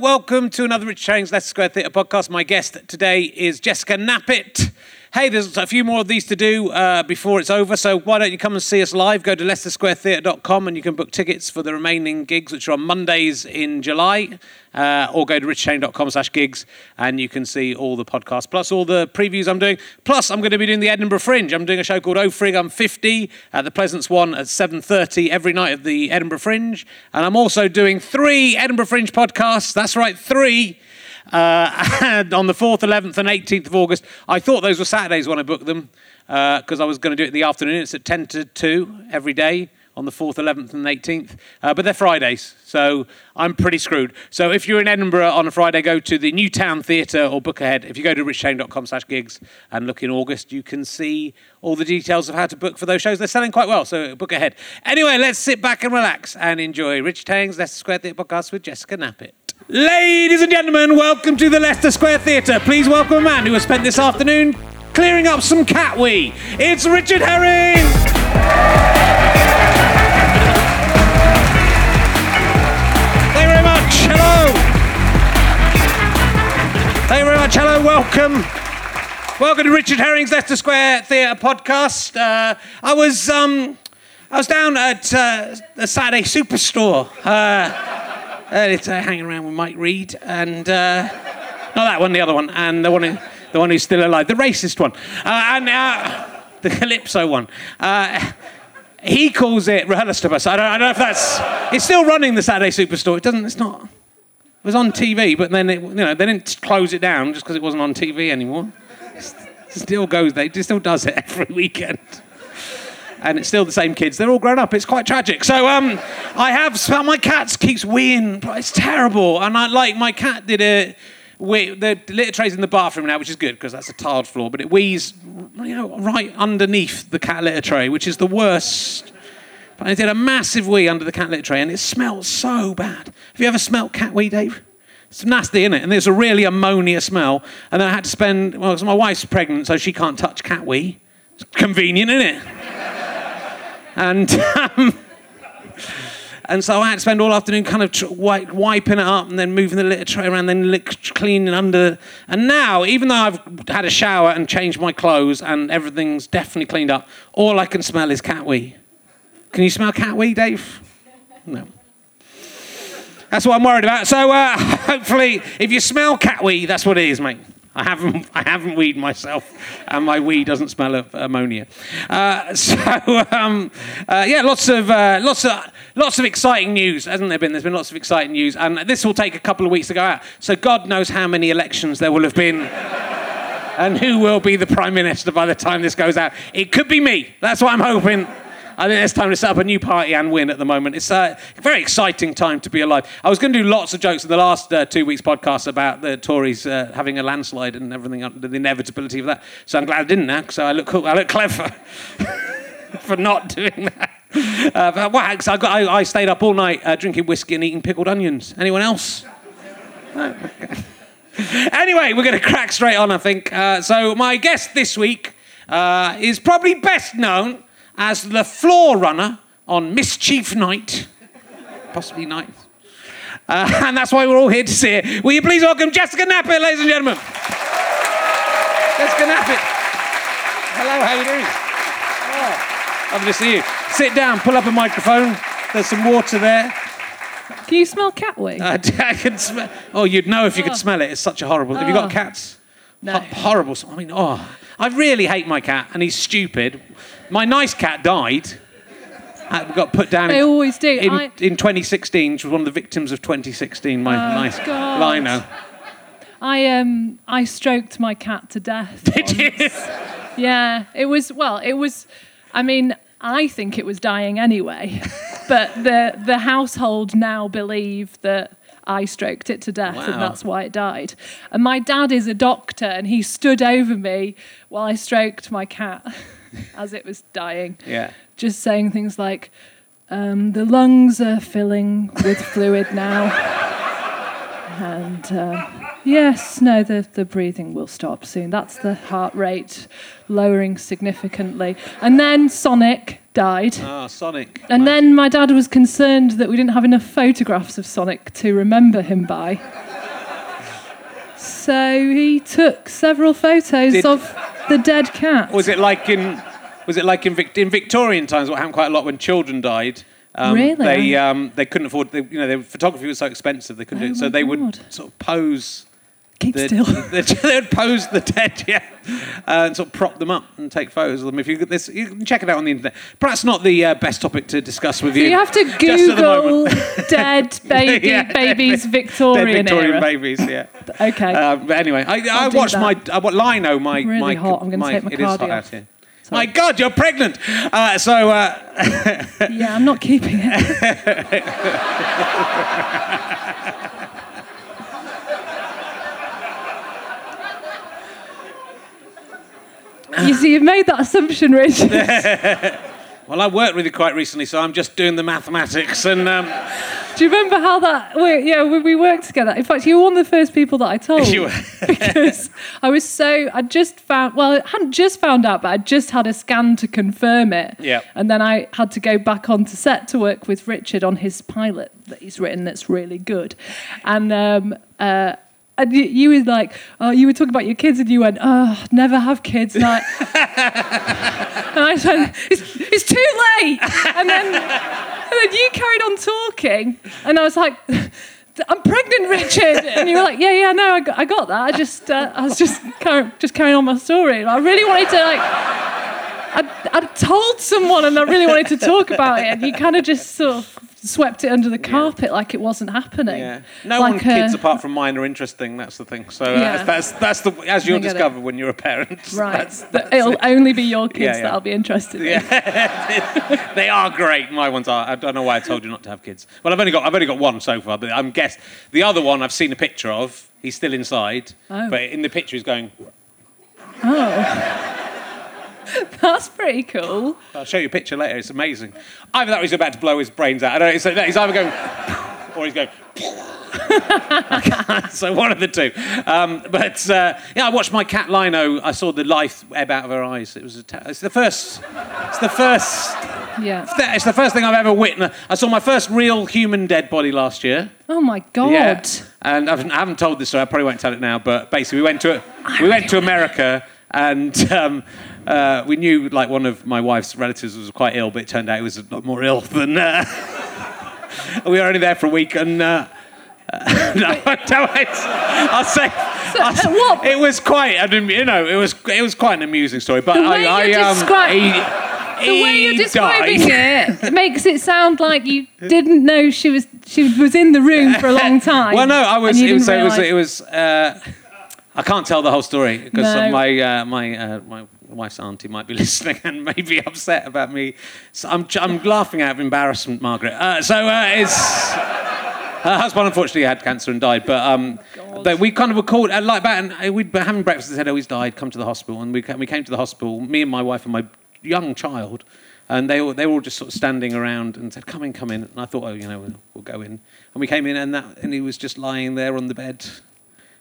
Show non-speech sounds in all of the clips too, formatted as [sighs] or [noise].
Welcome to another Richard Herring's Leicester Square Theatre podcast. My guest today is Jessica Knappett. Hey, there's a few more of these to do uh, before it's over, so why don't you come and see us live? Go to leicestersquaretheatre.com and you can book tickets for the remaining gigs, which are on Mondays in July, uh, or go to richardherring.com slash gigs and you can see all the podcasts, plus all the previews I'm doing. Plus, I'm going to be doing the Edinburgh Fringe. I'm doing a show called Oh Frig, I'm 50 at the Pleasance One at 7.30 every night of the Edinburgh Fringe. And I'm also doing three Edinburgh Fringe podcasts. That's right, three uh, [laughs] on the 4th, 11th, and 18th of August. I thought those were Saturdays when I booked them because I was going to do it in the afternoon. It's at 10 to 2 every day on the 4th, 11th, and 18th. Uh, but they're Fridays, so I'm pretty screwed. So if you're in Edinburgh on a Friday, go to the Newtown Theatre or book ahead. If you go to richardherring.com slash gigs and look in August, you can see all the details of how to book for those shows. They're selling quite well, so book ahead. Anyway, let's sit back and relax and enjoy Richard Herring's Leicester Square Theatre podcast with Jessica Knappett. Ladies and gentlemen, welcome to the Leicester Square Theatre. Please welcome a man who has spent this afternoon clearing up some cat wee. It's Richard Herring! Thank you very much. Hello. Thank you very much. Hello. Welcome. Welcome to Richard Herring's Leicester Square Theatre podcast. Uh, I was um, I was down at uh, the Saturday Superstore uh, today, hanging around with Mike Read, and uh, not that one, the other one, and the one who, the one who's still alive, the racist one, uh, and uh, the Calypso one. Uh, he calls it Rehearlistobus. I don't, I don't know if that's. It's still running the Saturday Superstore. It doesn't. It's not. It was on TV, but then it, you know they didn't close it down just because it wasn't on TV anymore. It still goes there. It still does it [laughs] every weekend. And it's still the same kids. They're all grown up. It's quite tragic. So um, I have my cat keeps weeing. It's terrible. And I like my cat did a. We, the litter tray's in the bathroom now, which is good because that's a tiled floor. But it wheezes, you know, right underneath the cat litter tray, which is the worst. But I did a massive wee under the cat litter tray, and it smelled so bad. Have you ever smelt cat wee, Dave? It's nasty, isn't it? And there's a really ammonia smell. And then I had to spend, well, 'cause my wife's pregnant, so she can't touch cat wee. It's convenient, isn't it? And um, and so I had to spend all afternoon kind of tr- wi- wiping it up and then moving the litter tray around, then lick, cleaning under. And now, even though I've had a shower and changed my clothes and everything's definitely cleaned up, all I can smell is cat wee. Can you smell cat wee, Dave? No. That's what I'm worried about. So uh, [laughs] hopefully, if you smell cat wee, that's what it is, mate. I haven't, I haven't weed myself, and my weed doesn't smell of ammonia. Uh, [laughs] so, um, uh, yeah, lots of, uh, lots of, lots of exciting news, hasn't there been? There's been lots of exciting news, and this will take a couple of weeks to go out. So, God knows how many elections there will have been, [laughs] and who will be the prime minister by the time this goes out. It could be me. That's what I'm hoping. I think it's time to set up a new party and win at the moment. It's a very exciting time to be alive. I was going to do lots of jokes in the last uh, two weeks' podcast about the Tories uh, having a landslide and everything, the inevitability of that. So I'm glad I didn't now, because I look cool, I look clever [laughs] for not doing that. Uh, but 'cause I, got, I, I stayed up all night uh, drinking whiskey and eating pickled onions. Anyone else? [laughs] Anyway, we're going to crack straight on, I think. Uh, so my guest this week uh, is probably best known as the floor runner on Mischief Night, possibly night. Uh, and that's why we're all here to see it. Will you please welcome Jessica Knappett, ladies and gentlemen? Jessica Knappett. Hello, how are you doing? Oh, lovely to see you. Sit down, pull up a microphone. There's some water there. Can you smell cat wee? Uh, I can smell. Oh, you'd know if you could Oh. smell it. It's such a horrible. Have you got Oh. cats? No. Ho- horrible. I mean, oh, I really hate my cat, and he's stupid. My nice cat died. Uh, got put down. They always do. In, I- in 2016, she was one of the victims of 2016. My Oh, nice God. Lino. I um I stroked my cat to death. [laughs] Did you? Yeah, it was well, it was I mean, I think it was dying anyway. [laughs] but the the household now believe that I stroked it to death Wow. and that's why it died. And my dad is a doctor and he stood over me while I stroked my cat [laughs] [laughs] as it was dying. Yeah. Just saying things like um, the lungs are filling with fluid now. [laughs] And uh, yes, no, the, the breathing will stop soon. That's the heart rate lowering significantly. And then Sonic died. Ah, Sonic. And then my dad was concerned that we didn't have enough photographs of Sonic to remember him by. [laughs] So he took several photos Did- of the dead cat. Was it like in was it like in, Vic, in Victorian times? What happened quite a lot when children died. Um, Really? They um, they couldn't afford. They, you know, their photography was so expensive they couldn't do Oh it. So they God. would sort of pose. Keep The, still. the- they would pose the dead, yeah, uh, and sort of prop them up and take photos of them. If you get this, you can check it out on the internet. Perhaps not the uh, best topic to discuss with you. You have to just at the Google [laughs] [laughs] dead baby Yeah. babies Victorian Dead Victorian, Victorian era. babies, yeah. [laughs] Okay. Um, but anyway, I, I watched my I, wa- Lino, my Really my, hot. I'm take my it is hot out here. Sorry. My God, you're pregnant. Uh, so uh, yeah, I'm not keeping it. You see, you've made that assumption, Richard. [laughs] [laughs] well, I worked with you quite recently, so I'm just doing the mathematics and. Um, Do you remember how that? We, yeah, when we worked together. In fact, you were one of the first people that I told [laughs] You were. because I was so. I just found. Well, I hadn't just found out, but I just had a scan to confirm it. Yeah. And then I had to go back onto set to work with Richard on his pilot that he's written. That's really good, and. Um, uh, and you, you were like, oh, you were talking about your kids, and you went, oh, never have kids. I, [laughs] and I said, it's, it's too late. And then, and then you carried on talking, and I was like, I'm pregnant, Richard. And you were like, yeah, yeah, no, I got, I got that. I just, uh, I was just, carry, just carrying on my story. I really wanted to like. I'd, I'd told someone and I really wanted to talk about it, and you kind of just sort of swept it under the carpet like it wasn't happening. yeah. No like one kids a- apart from mine are interesting. That's the thing. So uh, Yeah. that's that's the as you'll get it. discover when you're a parent. [laughs] Right. That's, That it'll only be your kids Yeah, yeah. that I'll be interested in. [laughs] they are great. My ones are. I don't know why I told you not to have kids. Well, I've only got I've only got one so far. But I'm guess the other one I've seen a picture of. He's still inside, Oh. but in the picture he's going. Oh. [laughs] [laughs] That's pretty cool. I'll show you a picture later. It's amazing. Either that or he's about to blow his brains out. I don't know. So he's either going [laughs] or he's going. [laughs] so one of the two. Um, but uh, yeah, I watched my cat Lino. I saw the life ebb out of her eyes. It was a te- it's the first. It's the first. Yeah. It's the first thing I've ever witnessed. I saw my first real human dead body last year. Oh my god. Yeah. And I've, I haven't told this story. I probably won't tell it now. But basically, we went to we went to America, and um, uh, we knew like one of my wife's relatives was quite ill, but it turned out he was a lot more ill than. Uh, [laughs] we were only there for a week, and. Uh, [laughs] no, no, I'll say, I'll say- it was quite. I didn't, you know, it was it was quite an amusing story. But The way I, you're I um, descri- he, The way you're describing died. it, it [laughs] makes it sound like you didn't know she was she was in the room for a long time. Well, no, I was. It was. It was. It was. Uh, I can't tell the whole story because No. my uh, my uh, my wife's auntie might be [laughs] listening and may be upset about me. So I'm I'm laughing out of embarrassment, Margaret. Uh, so uh, it's. Her husband unfortunately had cancer and died, but um, but we kind of were called uh, like that, and uh, we'd been having breakfast and said, "Oh, he's died. Come to the hospital." And we came, we came to the hospital, me and my wife and my young child, and they were they were all just sort of standing around and said, "Come in, come in." And I thought, "Oh, you know, we'll, we'll go in." And we came in, and that and he was just lying there on the bed.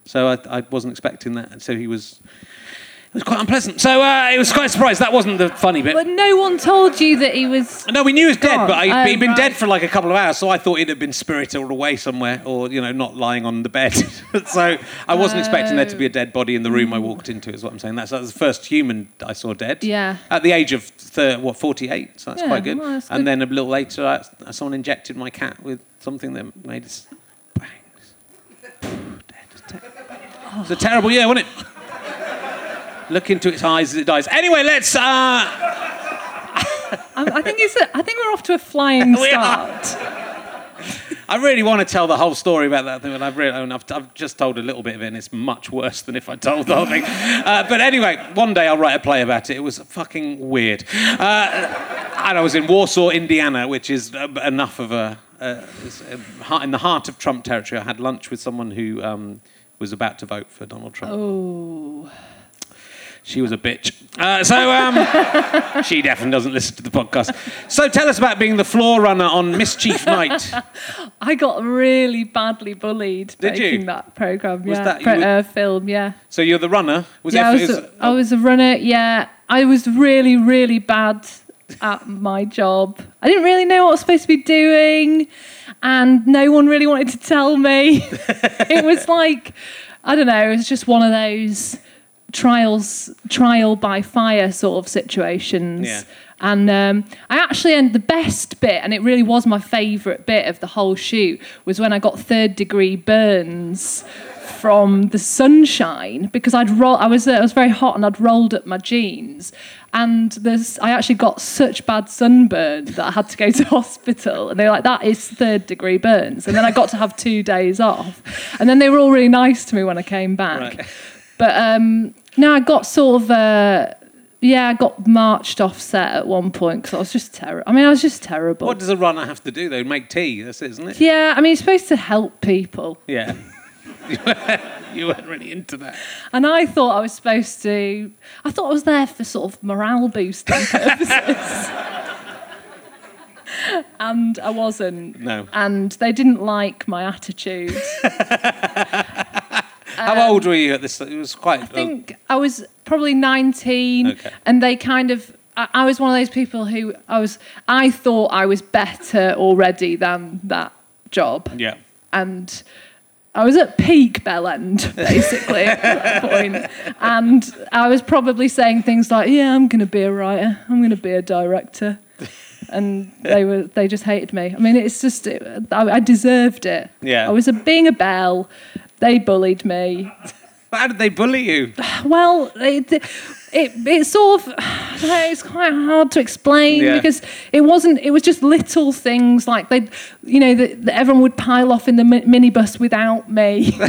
So I, I wasn't expecting that. So he was. It was quite unpleasant. So uh, it was quite a surprise. That wasn't the funny bit. But no one told you that he was. No, we knew he was dead, Gone. but I, Oh, he'd been right. dead for like a couple of hours, so I thought he'd have been spirited away somewhere, or you know, not lying on the bed. [laughs] so I wasn't expecting there to be a dead body in the room I walked into. Is what I'm saying. That's, that's the first human I saw dead. Yeah. At the age of thir- what 48, so that's Yeah, quite good. well, that's and good. then a little later, I, someone injected my cat with something that made us bangs. Dead. Ter- It's a terrible year, wasn't it? Look into its eyes as it dies. Anyway, let's. Uh, I, I think it's. A, I think we're off to a flying [laughs] start. I really want to tell the whole story about that thing, but I've, really, I've, I've just told a little bit of it, and it's much worse than if I told the whole thing. [laughs] Uh, but anyway, one day I'll write a play about it. It was fucking weird. Uh, and I was in Warsaw, Indiana, which is uh, enough of a. Uh, uh, in the heart of Trump territory, I had lunch with someone who um, was about to vote for Donald Trump. Oh. She was a bitch. Uh, so um, [laughs] she definitely doesn't listen to the podcast. So tell us about being the floor runner on Mischief Night. [laughs] I got really badly bullied Did you? making that program. Was yeah, that- you pro- were- uh, film. Yeah. So you're the runner. Was yeah, I was, is- I was a runner. Yeah, I was really, really bad at my job. I didn't really know what I was supposed to be doing, and no one really wanted to tell me. [laughs] it was like, I don't know, it was just one of those trials, trial by fire sort of situations. Yeah. And um, I actually, and the best bit, and it really was my favourite bit of the whole shoot, was when I got third degree burns from the sunshine because I'd roll. I was uh, I was very hot and I'd rolled up my jeans, and there's I actually got such bad sunburn that I had to go to [laughs] hospital, and they were like, "That is third degree burns," and then I got to have two days off, and then they were all really nice to me when I came back. Right. But um, no, I got sort of. Uh, yeah, I got marched off set at one point because I was just terrible. I mean, I was just terrible. What does a runner have to do though? Make tea. That's it, isn't it? Yeah, I mean, you're supposed to help people. Yeah. [laughs] you weren't really into that. And I thought I was supposed to, I thought I was there for sort of morale boosting [laughs] purposes. and I wasn't. No. And they didn't like my attitude. [laughs] How old were you at this? It was quite. Um, I think I was probably 19, Okay. and they kind of. I I was one of those people who I was. I thought I was better already than that job, yeah. and I was at peak Bell End [laughs] basically at that point, and I was probably saying things like, "Yeah, I'm going to be a writer. I'm going to be a director." And they were they just hated me. I mean, it's just it, I, I deserved it. Yeah. I was a, being a bell. They bullied me. How did they bully you? Well, it, it, it sort of, know, it's quite hard to explain Yeah. because it wasn't, it was just little things like they, you know, that that everyone would pile off in the mi- minibus without me. [laughs]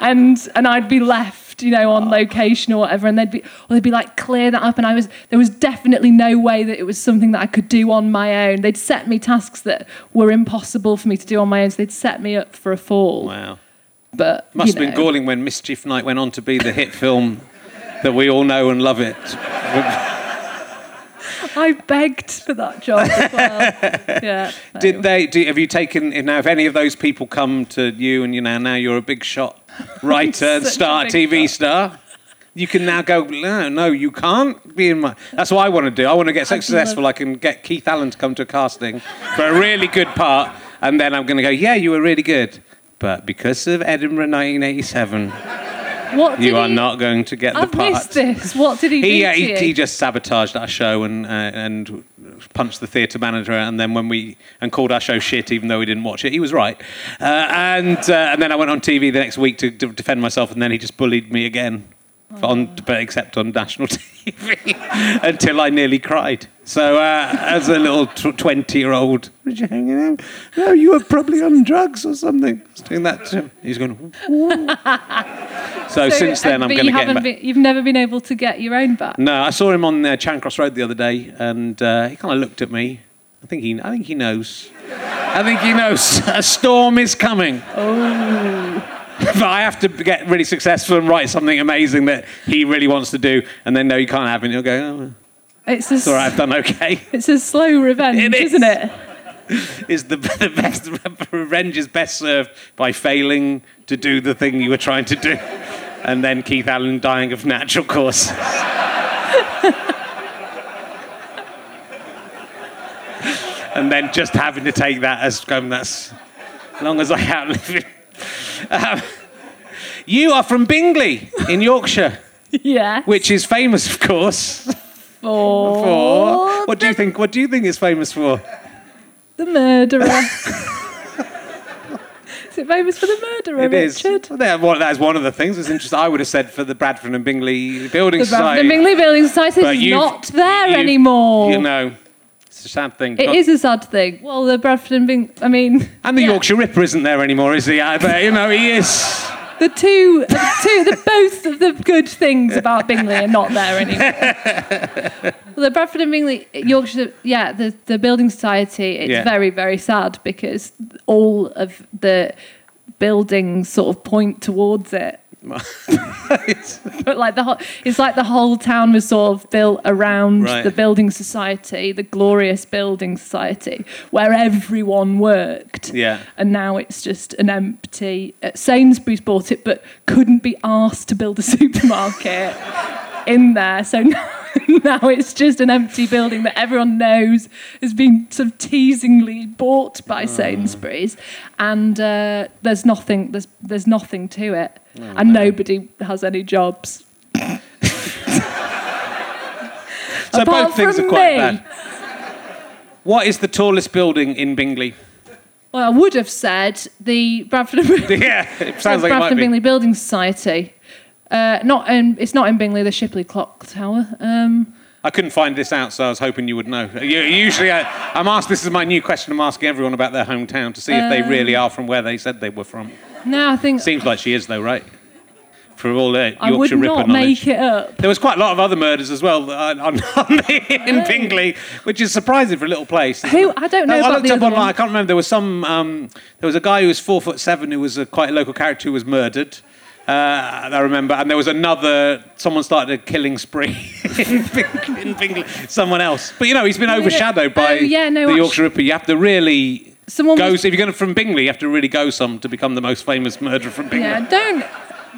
and, and I'd be left, you know, on oh. location or whatever, and they'd be, or they'd be like, clear that up. And I was, there was definitely no way that it was something that I could do on my own. They'd set me tasks that were impossible for me to do on my own, so they'd set me up for a fall. Wow. But, Must have been galling when Mischief Night went on to be the hit film that we all know and love it. [laughs] I begged for that job as well. [laughs] yeah. no. Did they? Do, have you taken now? If any of those people come to you and you know now you're a big shot [laughs] writer and star TV shot. star, you can now go. No, no, you can't be in my. That's what I want to do. I want to get so I'd love- successful I can get Keith Allen to come to a casting for a really good part, and then I'm going to go. Yeah, you were really good, but because of Edinburgh 1987, What you are he- not going to get I've the part. missed this. What did he, He, do uh, to he, he just sabotaged our show and uh, and punched the theatre manager and then when we and called our show shit even though we didn't watch it he was right uh, and uh, and then I went on TV the next week to, to defend myself and then he just bullied me again on but except on national [laughs] TV until I nearly cried so uh, as a little twenty year old was you hanging out no you were probably on drugs or something I was doing that to him he's going "Ooh." [laughs] so, since then uh, I'm going to get him back. been, You've never been able to get your own back. No, I saw him on uh, Charing Cross Road the other day, and uh, he kind of looked at me. I think he, I think he knows. I think he knows [laughs] a storm is coming. Oh. [laughs] but I have to get really successful and write something amazing that he really wants to do, and then no, you can't have it. And he'll go, oh, It's a, it's all right, I've done okay. [laughs] it's a slow revenge, It is. isn't it? Is [laughs] the, the best revenge is best served by failing to do the thing you were trying to do, and then Keith Allen dying of natural causes. and then just having to take that as going, that's as long as I outlive it. Um, you are from Bingley in Yorkshire, [laughs] Yeah. which is famous, of course, For for what do you think? What do you think it's famous for? the murderer. is it famous for the murderer, It is. Richard? Well, that, well, that's one of the things. It's interesting. I would have said for the Bradford and Bingley Building The Society. Bradford Bingley Building Society but is you've- not there you've- anymore. You know, it's a sad thing. It Not- is a sad thing. Well, the Bradford and Bingley. I mean, [laughs] And the yeah. Yorkshire Ripper isn't there anymore, is he? Bet, you know, he is. The two, the two, the both of the good things about Bingley are not there anymore. [laughs] well, the Bradford and Bingley, Yorkshire, yeah, the, the building society, it's Yeah. very, very sad because all of the buildings sort of point towards it. But like the whole, it's like the whole town was sort of built around Right. the building society, the glorious building society, where everyone worked. Yeah. And now it's just an empty. Uh, Sainsbury's bought it, but couldn't be asked to build a [laughs] supermarket in there. So now, [laughs] now it's just an empty building that everyone knows has been sort of teasingly bought by Sainsbury's, and uh, there's nothing. There's there's nothing to it, and nobody has any jobs. So Apart both things from are quite me. bad. What is the tallest building in Bingley? Well, I would have said the Bradford. and [laughs] Yeah, it [laughs] sounds like it Bradford might and be. Bingley Building Society. Uh, not in, it's not in Bingley, the Shipley Clock Tower. Um, I couldn't find this out, so I was hoping you would know. You- Usually, I, I'm asked. This is my new question. I'm asking everyone about their hometown to see if they really Um, are from where they said they were from. no, I think Seems like she is, though, right? For all the I would Yorkshire Ripper not knowledge. make it up. There was quite a lot of other murders as well on, on, [laughs] on the, in Bingley, which is surprising for a little place. Who- I don't know I about looked up online. one. I can't remember. There was some. Um, there was a guy who was four foot seven who was a, quite a local character who was murdered. Uh, I remember, and there was another. Someone started a killing spree [laughs] in, Bingley, in Bingley. Someone else, but you know, he's been overshadowed by Oh, yeah, no, the Yorkshire Ripper. You have to really Someone go. was- if you're going from Bingley, you have to really go some to become the most famous murderer from Bingley. Yeah, don't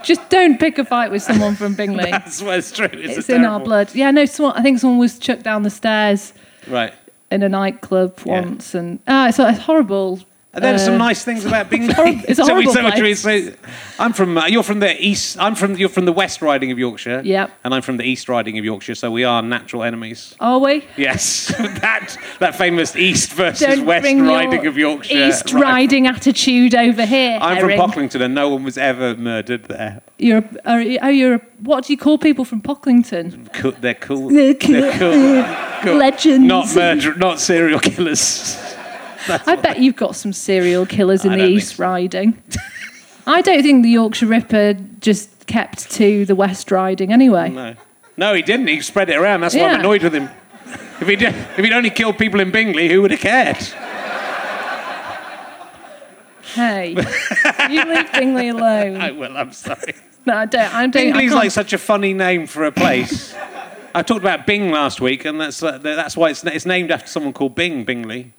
just don't pick a fight with someone from Bingley. [laughs] That's what it's true. It's, it's in our blood. Yeah, no, someone, I think someone was chucked down the stairs Right. in a nightclub Yeah. once, and ah, it's, it's horrible. And some Uh, nice things about being [laughs] it's a horrible so what do we place. say? I'm from. Uh, you're from the east. I'm from. You're from the west riding of Yorkshire. Yep. And I'm from the east riding of Yorkshire. So we are natural enemies. Are we? Yes. [laughs] that that famous east [laughs] versus Don't west riding of Yorkshire. East Right. riding attitude over here. I'm Herring. from Pocklington, and no one was ever murdered there. You're a, are you- oh, you're a, what do you call people from Pocklington? Cool, they're cool. They're cool. They're. Cool. Legends. Not murder. Not serial killers. I bet you've got some serial killers in I the East so. Riding. [laughs] I don't think the Yorkshire Ripper just kept to the West Riding anyway. No. No, he didn't. He spread it around. That's why I'm annoyed with him. If he'd, if he'd only killed people in Bingley, who would have cared? Hey, you leave Bingley alone. [laughs] I will, I'm sorry. No, I don't. I don't. Bingley's can't- like such a funny name for a place. I talked about Bing last week, and that's uh, that's why it's, it's named after someone called Bing, Bingley.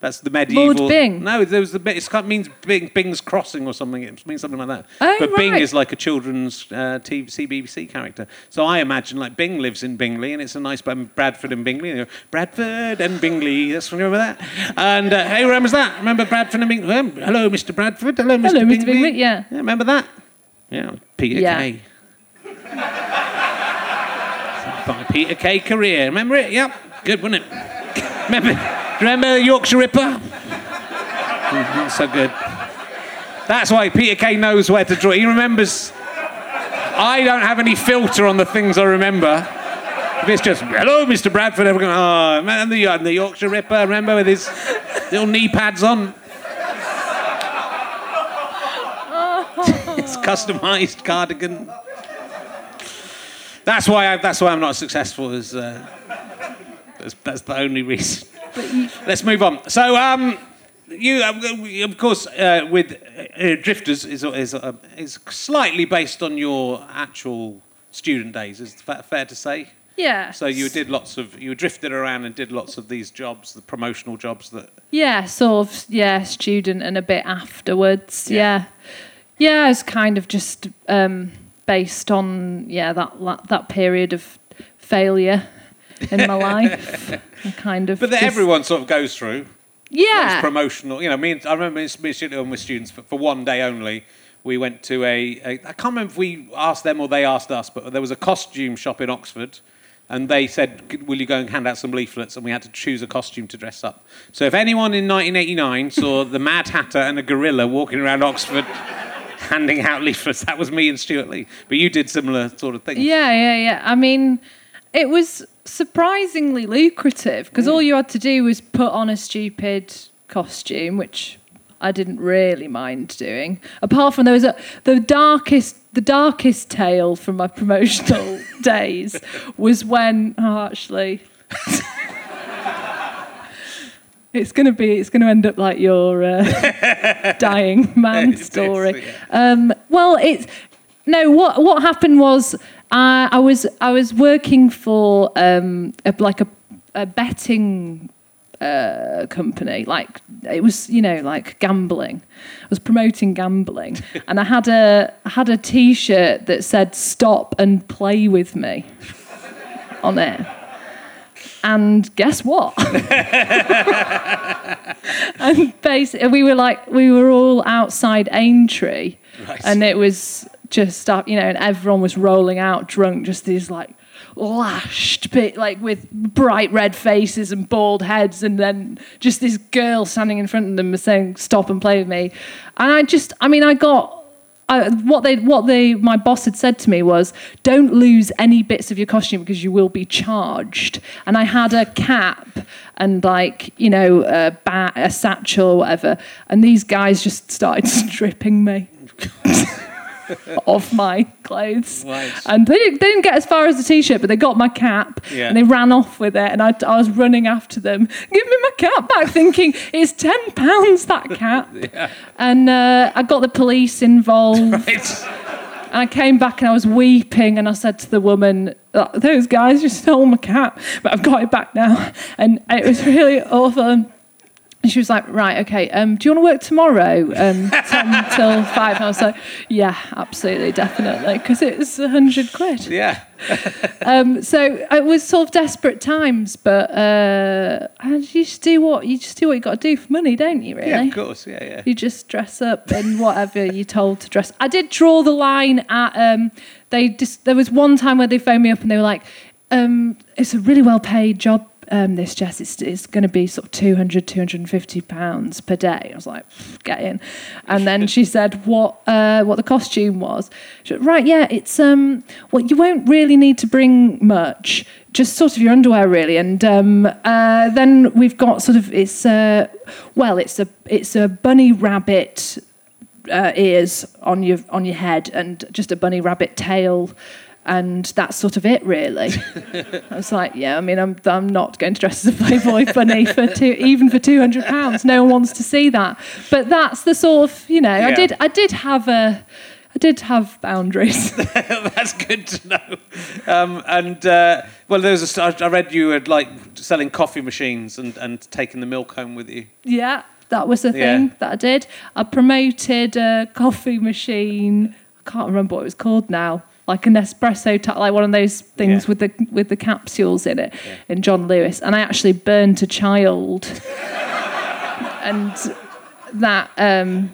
That's the medieval. Bing? No, there was the bit. It means Bing, Bing's crossing or something. It means something like that. Oh, but Bing is like a children's uh, TV, CBBC character. So I imagine like Bing lives in Bingley, and it's a nice um, Bradford and Bingley. Bradford and Bingley. That's remember that. And uh, hey, remembers that? Remember Bradford and Bingley? Um, hello, Mr. Bradford. Hello, Mr. Hello, Mr. Bingley. Bingley, yeah. Remember that? Yeah, Peter Yeah. Kay. [laughs] By Peter Kay career. Remember it? Yep. Good, wasn't it? [laughs] Remember, remember the Yorkshire Ripper? Not so good. That's why Peter Kay knows where to draw. He remembers. I don't have any filter on the things I remember. If it's just, hello, Mr. Bradford, everyone, oh, man, the, uh, the Yorkshire Ripper, remember, with his little knee pads on. his customised cardigan. That's why I, that's why I'm not successful. As uh, that's, that's the only reason. Let's move on. So, um, you, uh, of course, uh, with uh, Drifters is is uh, is slightly based on your actual student days. Is that fair to say? Yeah. So you did lots of you drifted around and did lots of these jobs, the promotional jobs that. Yeah, sort of. Yeah, student and a bit afterwards. Yeah. Yeah, yeah. it's kind of just um, based on yeah that that, that period of failure in my life. [laughs] I kind of. But that just- everyone sort of goes through. Yeah. Promotional. You know, me. and- I remember me me sitting with students for, for one day only. We went to a, a. I can't remember if we asked them or they asked us, but there was a costume shop in Oxford. And they said, "Will you go and hand out some leaflets?" And we had to choose a costume to dress up. So if anyone in 1989 [laughs] saw the Mad Hatter and a gorilla walking around Oxford, [laughs] handing out leaflets, that was me and Stewart Lee. But you did similar sort of things. Yeah, yeah, yeah. I mean, it was surprisingly lucrative because all you had to do was put on a stupid costume, which I didn't really mind doing. Apart from there was a, the darkest, the darkest tale from my [laughs] promotional [laughs] days was when oh, actually. [laughs] It's gonna be. It's gonna end up like your uh, dying man story. Um, well, it's no. What what happened was uh, I was I was working for um, a, like a, a betting uh, company. Like it was you know like gambling. I was promoting gambling, [laughs] and I had a I had a T-shirt that said "Stop and play with me" on it. And guess what? [laughs] and basically, we were like, we were all outside Aintree, Right. and it was just up, you know, and everyone was rolling out drunk, just these like lashed, bit like with bright red faces and bald heads, and then just this girl standing in front of them was saying, "Stop and play with me," and I just, I mean, I got. I, what they, what they, my boss had said to me was, "Don't lose any bits of your costume because you will be charged." And I had a cap and like you know a bat, a satchel, or whatever, and these guys just started [laughs] stripping me [laughs] [laughs] of my clothes. Right. And they didn't, they didn't get as far as the t-shirt, but they got my cap Yeah. and they ran off with it. And I, I was running after them, give me my cap back, thinking it's ten pounds that cap. [laughs] And uh, I got the police involved. [laughs] It's, And I came back and I was weeping and I said to the woman, "Uh, those guys just stole my cap, but I've got it back now. And it was really awful. And she was like, right, okay, um, do you want to work tomorrow, um, 10 [laughs] till 5? And I was like, yeah, absolutely, definitely, because it's was 100 quid. yeah. [laughs] Um, so it was sort of desperate times, but uh, and you just do what you just do what you got to do for money, don't you? Really? Yeah, of course. Yeah, yeah. You just dress up in whatever you're told to dress. I did draw the line at. Um, they just there was one time where they phoned me up and they were like, um, "It's a really well paid job." Um, this Jess, it's, it's going to be sort of 200, 250 pounds per day. I was like, get in. And then she [laughs] said what uh, what the costume was. She went, right, yeah, it's um, well, you won't really need to bring much, just sort of your underwear really. And um, uh, then we've got sort of it's uh, well, it's a it's a bunny rabbit uh, ears on your on your head and just a bunny rabbit tail and that's sort of it really i was like yeah i mean i'm i'm not going to dress as a playboy bunny for two even for 200 pounds no one wants to see that but that's the sort of you know i did i did have a i did have boundaries [laughs] That's good to know. Um, and uh, well, there was a I read you were like selling coffee machines and, and taking the milk home with you. Yeah, that was a Yeah. thing that I did. I promoted a coffee machine. I can't remember what it was called now. Like an espresso, type, like one of those things Yeah. with the with the capsules in it, in John Lewis, and I actually burnt a child, [laughs] and that um,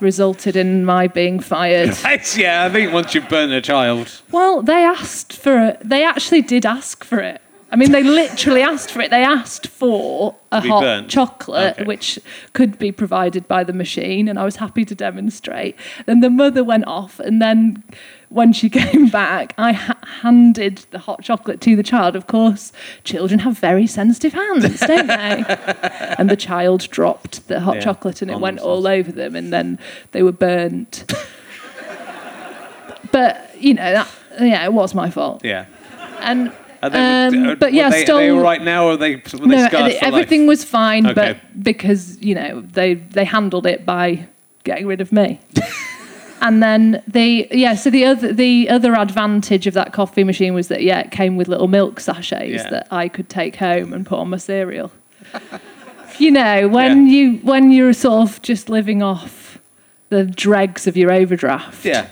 resulted in my being fired. [laughs] Right, yeah, I think once you've burnt a child. Well, they asked for it. They actually did ask for it. I mean, they literally asked for it. They asked for a hot burnt? chocolate, Okay. which could be provided by the machine, and I was happy to demonstrate. Then the mother went off, and then when she [laughs] came back, I ha- handed the hot chocolate to the child. Of course, children have very sensitive hands, don't [laughs] they? and the child dropped the hot Yeah, chocolate, and it went themselves. all over them, and then they were burnt. [laughs] but you know that yeah, it was my fault. Yeah. And Are they, Um, uh, but yeah, they, stole- are they all right now, or are they, were they no, everything life? was fine, Okay. but because you know they they handled it by getting rid of me. And then the yeah, so the other the other advantage of that coffee machine was that yeah, it came with little milk sachets Yeah. that I could take home and put on my cereal. [laughs] you know, when you when you're sort of just living off the dregs of your overdraft, Yeah.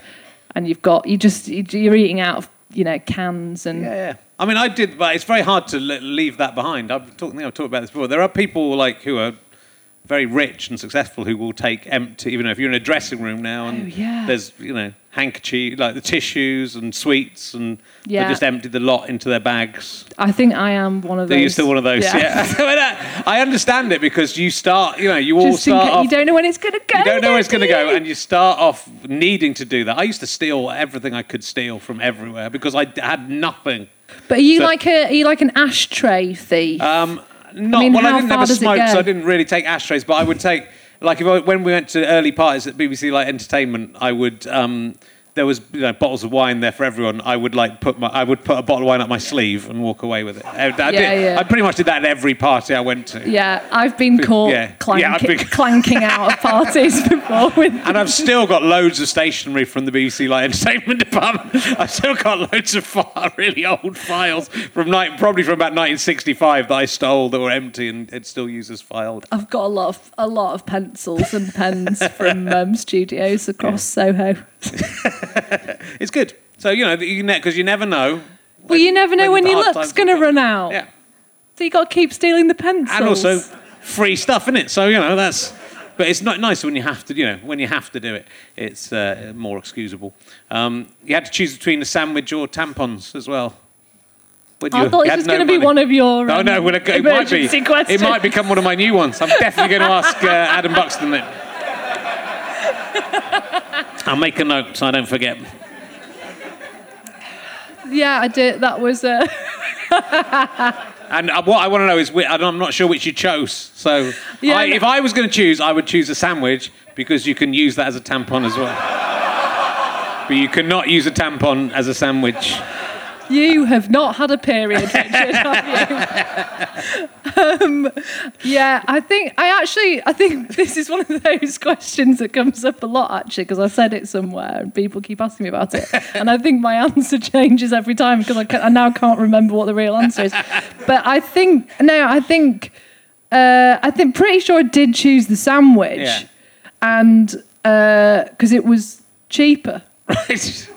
and you've got you just you're eating out of you know cans and Yeah, yeah. I mean, I did, but it's very hard to leave that behind. I've talked, I think I've talked about this before. There are people like who are very rich and successful who will take empty, even if you're in a dressing room now and Oh, yeah. there's you know handkerchief, like the tissues and sweets, and Yeah. they just empty the lot into their bags. I think I am one of those. You're still one of those? Yeah. Uh, [laughs] I understand it because you start, you know, you all Just in start off. you don't know when it's going to go. You don't know where it's going to go, and you start off needing to do that. I used to steal everything I could steal from everywhere because I had nothing. But are you So- like a are you like an ashtray thief? Um, not mean, well. I didn't a smoke, so? I didn't really take ashtrays. But I would take like if I, when we went to early parties at BBC Light Entertainment, I would. Um, there was you know, bottles of wine there for everyone. I would like put my I would put a bottle of wine up my sleeve and walk away with it. I, I did, yeah. I pretty much did that at every party I went to. yeah, I've been caught yeah. clank- Yeah, I've been- [laughs] clanking out of parties before with. [laughs] And I've still got loads of stationery from the BBC Light Entertainment [laughs] Department. I've still got loads of fi- really old files from night, probably from about 1965 that I stole that were empty and it still uses filed. I've got a lot of a lot of pencils and pens from um, studios across Soho. [laughs] It's good. So you know, because you, ne- 'cause you never know. Well, you never know when when, your luck's going to run out. Yeah. So you got to keep stealing the pencils. and also free stuff in it. So you know that's. But it's not nice when you have to, you know, when you have to do it. It's uh, more excusable. Um, you had to choose between a sandwich or tampons as well. When I you- thought this was no going to be one of your Oh um, no, well, it, it might be. questions. It might become one of my new ones. I'm definitely going [laughs] to ask uh, Adam Buxton it. I'll make a note so I don't forget. Yeah, I did. That was. Uh, And uh, what I want to know is, I'm not sure which you chose. So, Yeah, I, no- if I was going to choose, I would choose a sandwich because you can use that as a tampon as well. but you cannot use a tampon as a sandwich. You have not had a period, Richard, have you? [laughs] um, yeah, I think I actually I think [laughs] this is one of those questions that comes up a lot actually because I said it somewhere and people keep asking me about it, [laughs] and I think my answer changes every time because I, I now can't remember what the real answer is. But I think no, I think uh, I think pretty sure I did choose the sandwich, Yeah. and because it was cheaper. Right.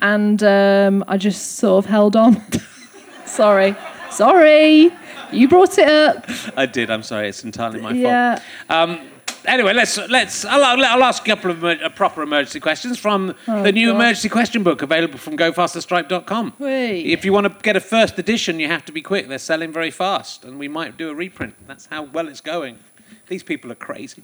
And um, I just sort of held on. [laughs] sorry, sorry, you brought it up. I did. I'm sorry. It's entirely my yeah, fault. Um, anyway, let's let's. I'll, I'll, ask a couple of emer- proper emergency questions from Oh, the new God. emergency question book available from GoFasterStripe.com. Wait. If you want to get a first edition, you have to be quick. They're selling very fast, and we might do a reprint. That's how well it's going. These people are crazy.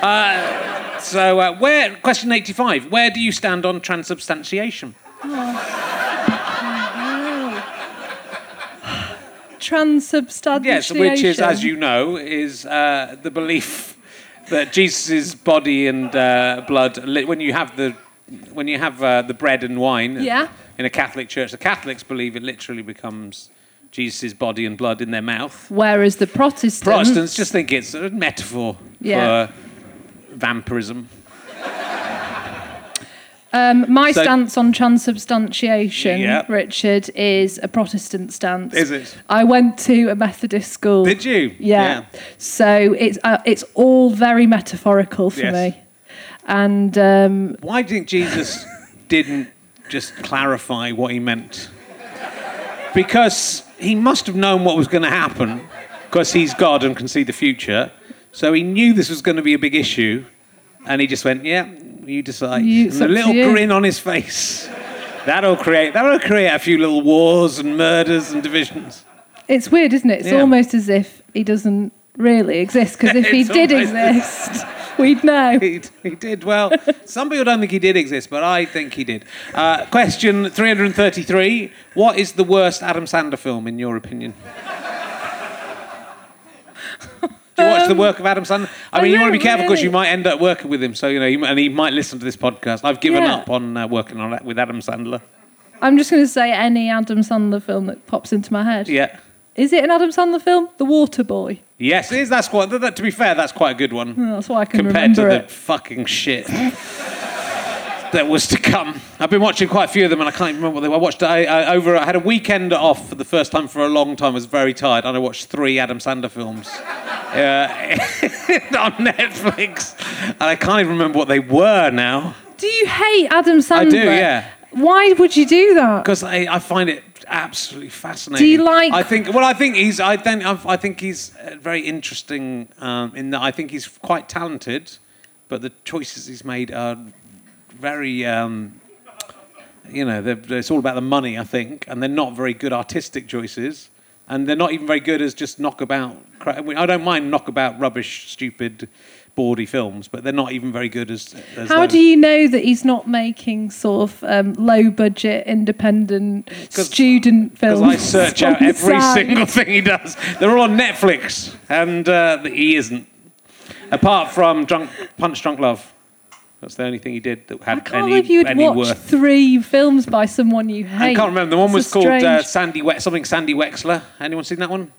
Uh, so, uh, where question eighty-five? Where do you stand on transubstantiation? [sighs] transubstantiation. Yes, which is, as you know, is uh, the belief that Jesus' body and uh, blood, when you have the when you have uh, the bread and wine Yeah. in a Catholic church, the Catholics believe it literally becomes Jesus' body and blood in their mouth. Whereas the Protestants, Protestants just think it's a metaphor Yeah. for vampirism. Um, my So- stance on transubstantiation, Yeah. Richard, is a Protestant stance. Is it? I went to a Methodist school. Did you? Yeah. So it's uh, it's all very metaphorical for Yes. me, and um, Why do you think Jesus didn't just clarify what he meant? Because he must have known what was going to happen, because he's God and can see the future. So he knew this was going to be a big issue, and he just went, "Yeah, you decide." You- and it's the up to little grin on his face. That'll create that'll create a few little wars and murders and divisions. it's weird, isn't it? It's Yeah. almost as if he doesn't really exist. Because if [laughs] he did exist, [laughs] we'd know. He, he did. Well, some people don't think he did exist, but I think he did. Uh, question 333 What is the worst Adam Sandler film, in your opinion? Do you watch the work of Adam Sandler? I I mean, you want to be careful because you might end up working with him. So you know, you, and he might listen to this podcast. I've given Yeah. up on uh, working on that with Adam Sandler. I'm just going to say any Adam Sandler film that pops into my head. Yeah. Is it an Adam Sandler film? The Water Boy. Yes, it is. That's quite. That, that- to be fair, that's quite a good one. That's why I can compared to remember the it. fucking shit that was to come. I've been watching quite a few of them, and I can't even remember what they were. I watched I, I, over. I had a weekend off for the first time for a long time. I was very tired, and I watched three Adam Sandler films [laughs] uh, [laughs] on Netflix, and I can't even remember what they were now Do you hate Adam Sandler? I do, yeah. Why would you do that? because I, I find it absolutely fascinating. Do you like- I think. Well, I think he's. I think. I think he's uh, very interesting um, in that I think he's quite talented, but the choices he's made are very. Um, you know, it's all about the money, I think, and they're not very good artistic choices, and they're not even very good as just knockabout. cra- I mean, I don't mind knockabout, rubbish, stupid, bawdy films, but they're not even very good as. as How those. do you know that he's not making sort of um, low budget, independent student films? Because? I search out every side? single thing he does. They're all on Netflix, and uh, he isn't. Apart from Drunk Punch Drunk Love, that's the only thing he did that I had can't any, believe you'd any watch worth. three films by someone you hate. I can't remember. The one It's was called uh, Sandy we- something Sandy Wexler. Anyone seen that one?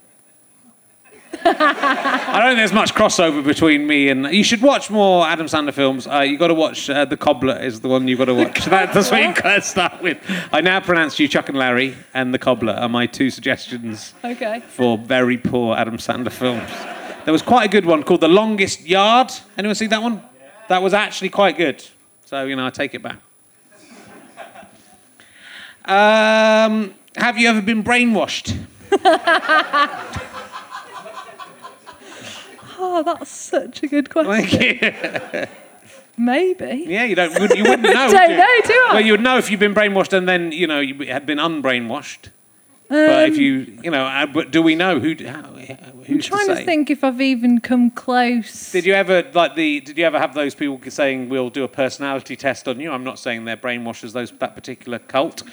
I don't think there's much crossover between me and. You should watch more Adam Sandler films. Uh, you got to watch uh, The Cobbler is the one you've got to watch. that, that's what you got to start with. I now pronounce you Chuck and Larry, and The Cobbler are my two suggestions Okay. for very poor Adam Sandler films. There was quite a good one called The Longest Yard. Anyone see that one? That was actually quite good. So, you know, I take it back. Um, have you ever been brainwashed? [laughs] Oh, that's such a good question. Thank you. Maybe. Yeah, you don't. You wouldn't [laughs] know. Don't you? know, do I? Well, you would know if you'd been brainwashed and then you know you had been unbrainwashed. But if Um, you, you know, uh, but do we know who? How, I'm who's trying to, to, say? think if I've even come close. Did you ever like the? Did you ever have those people saying we'll do a personality test on you? I'm not saying they're brainwashers. Those that particular cult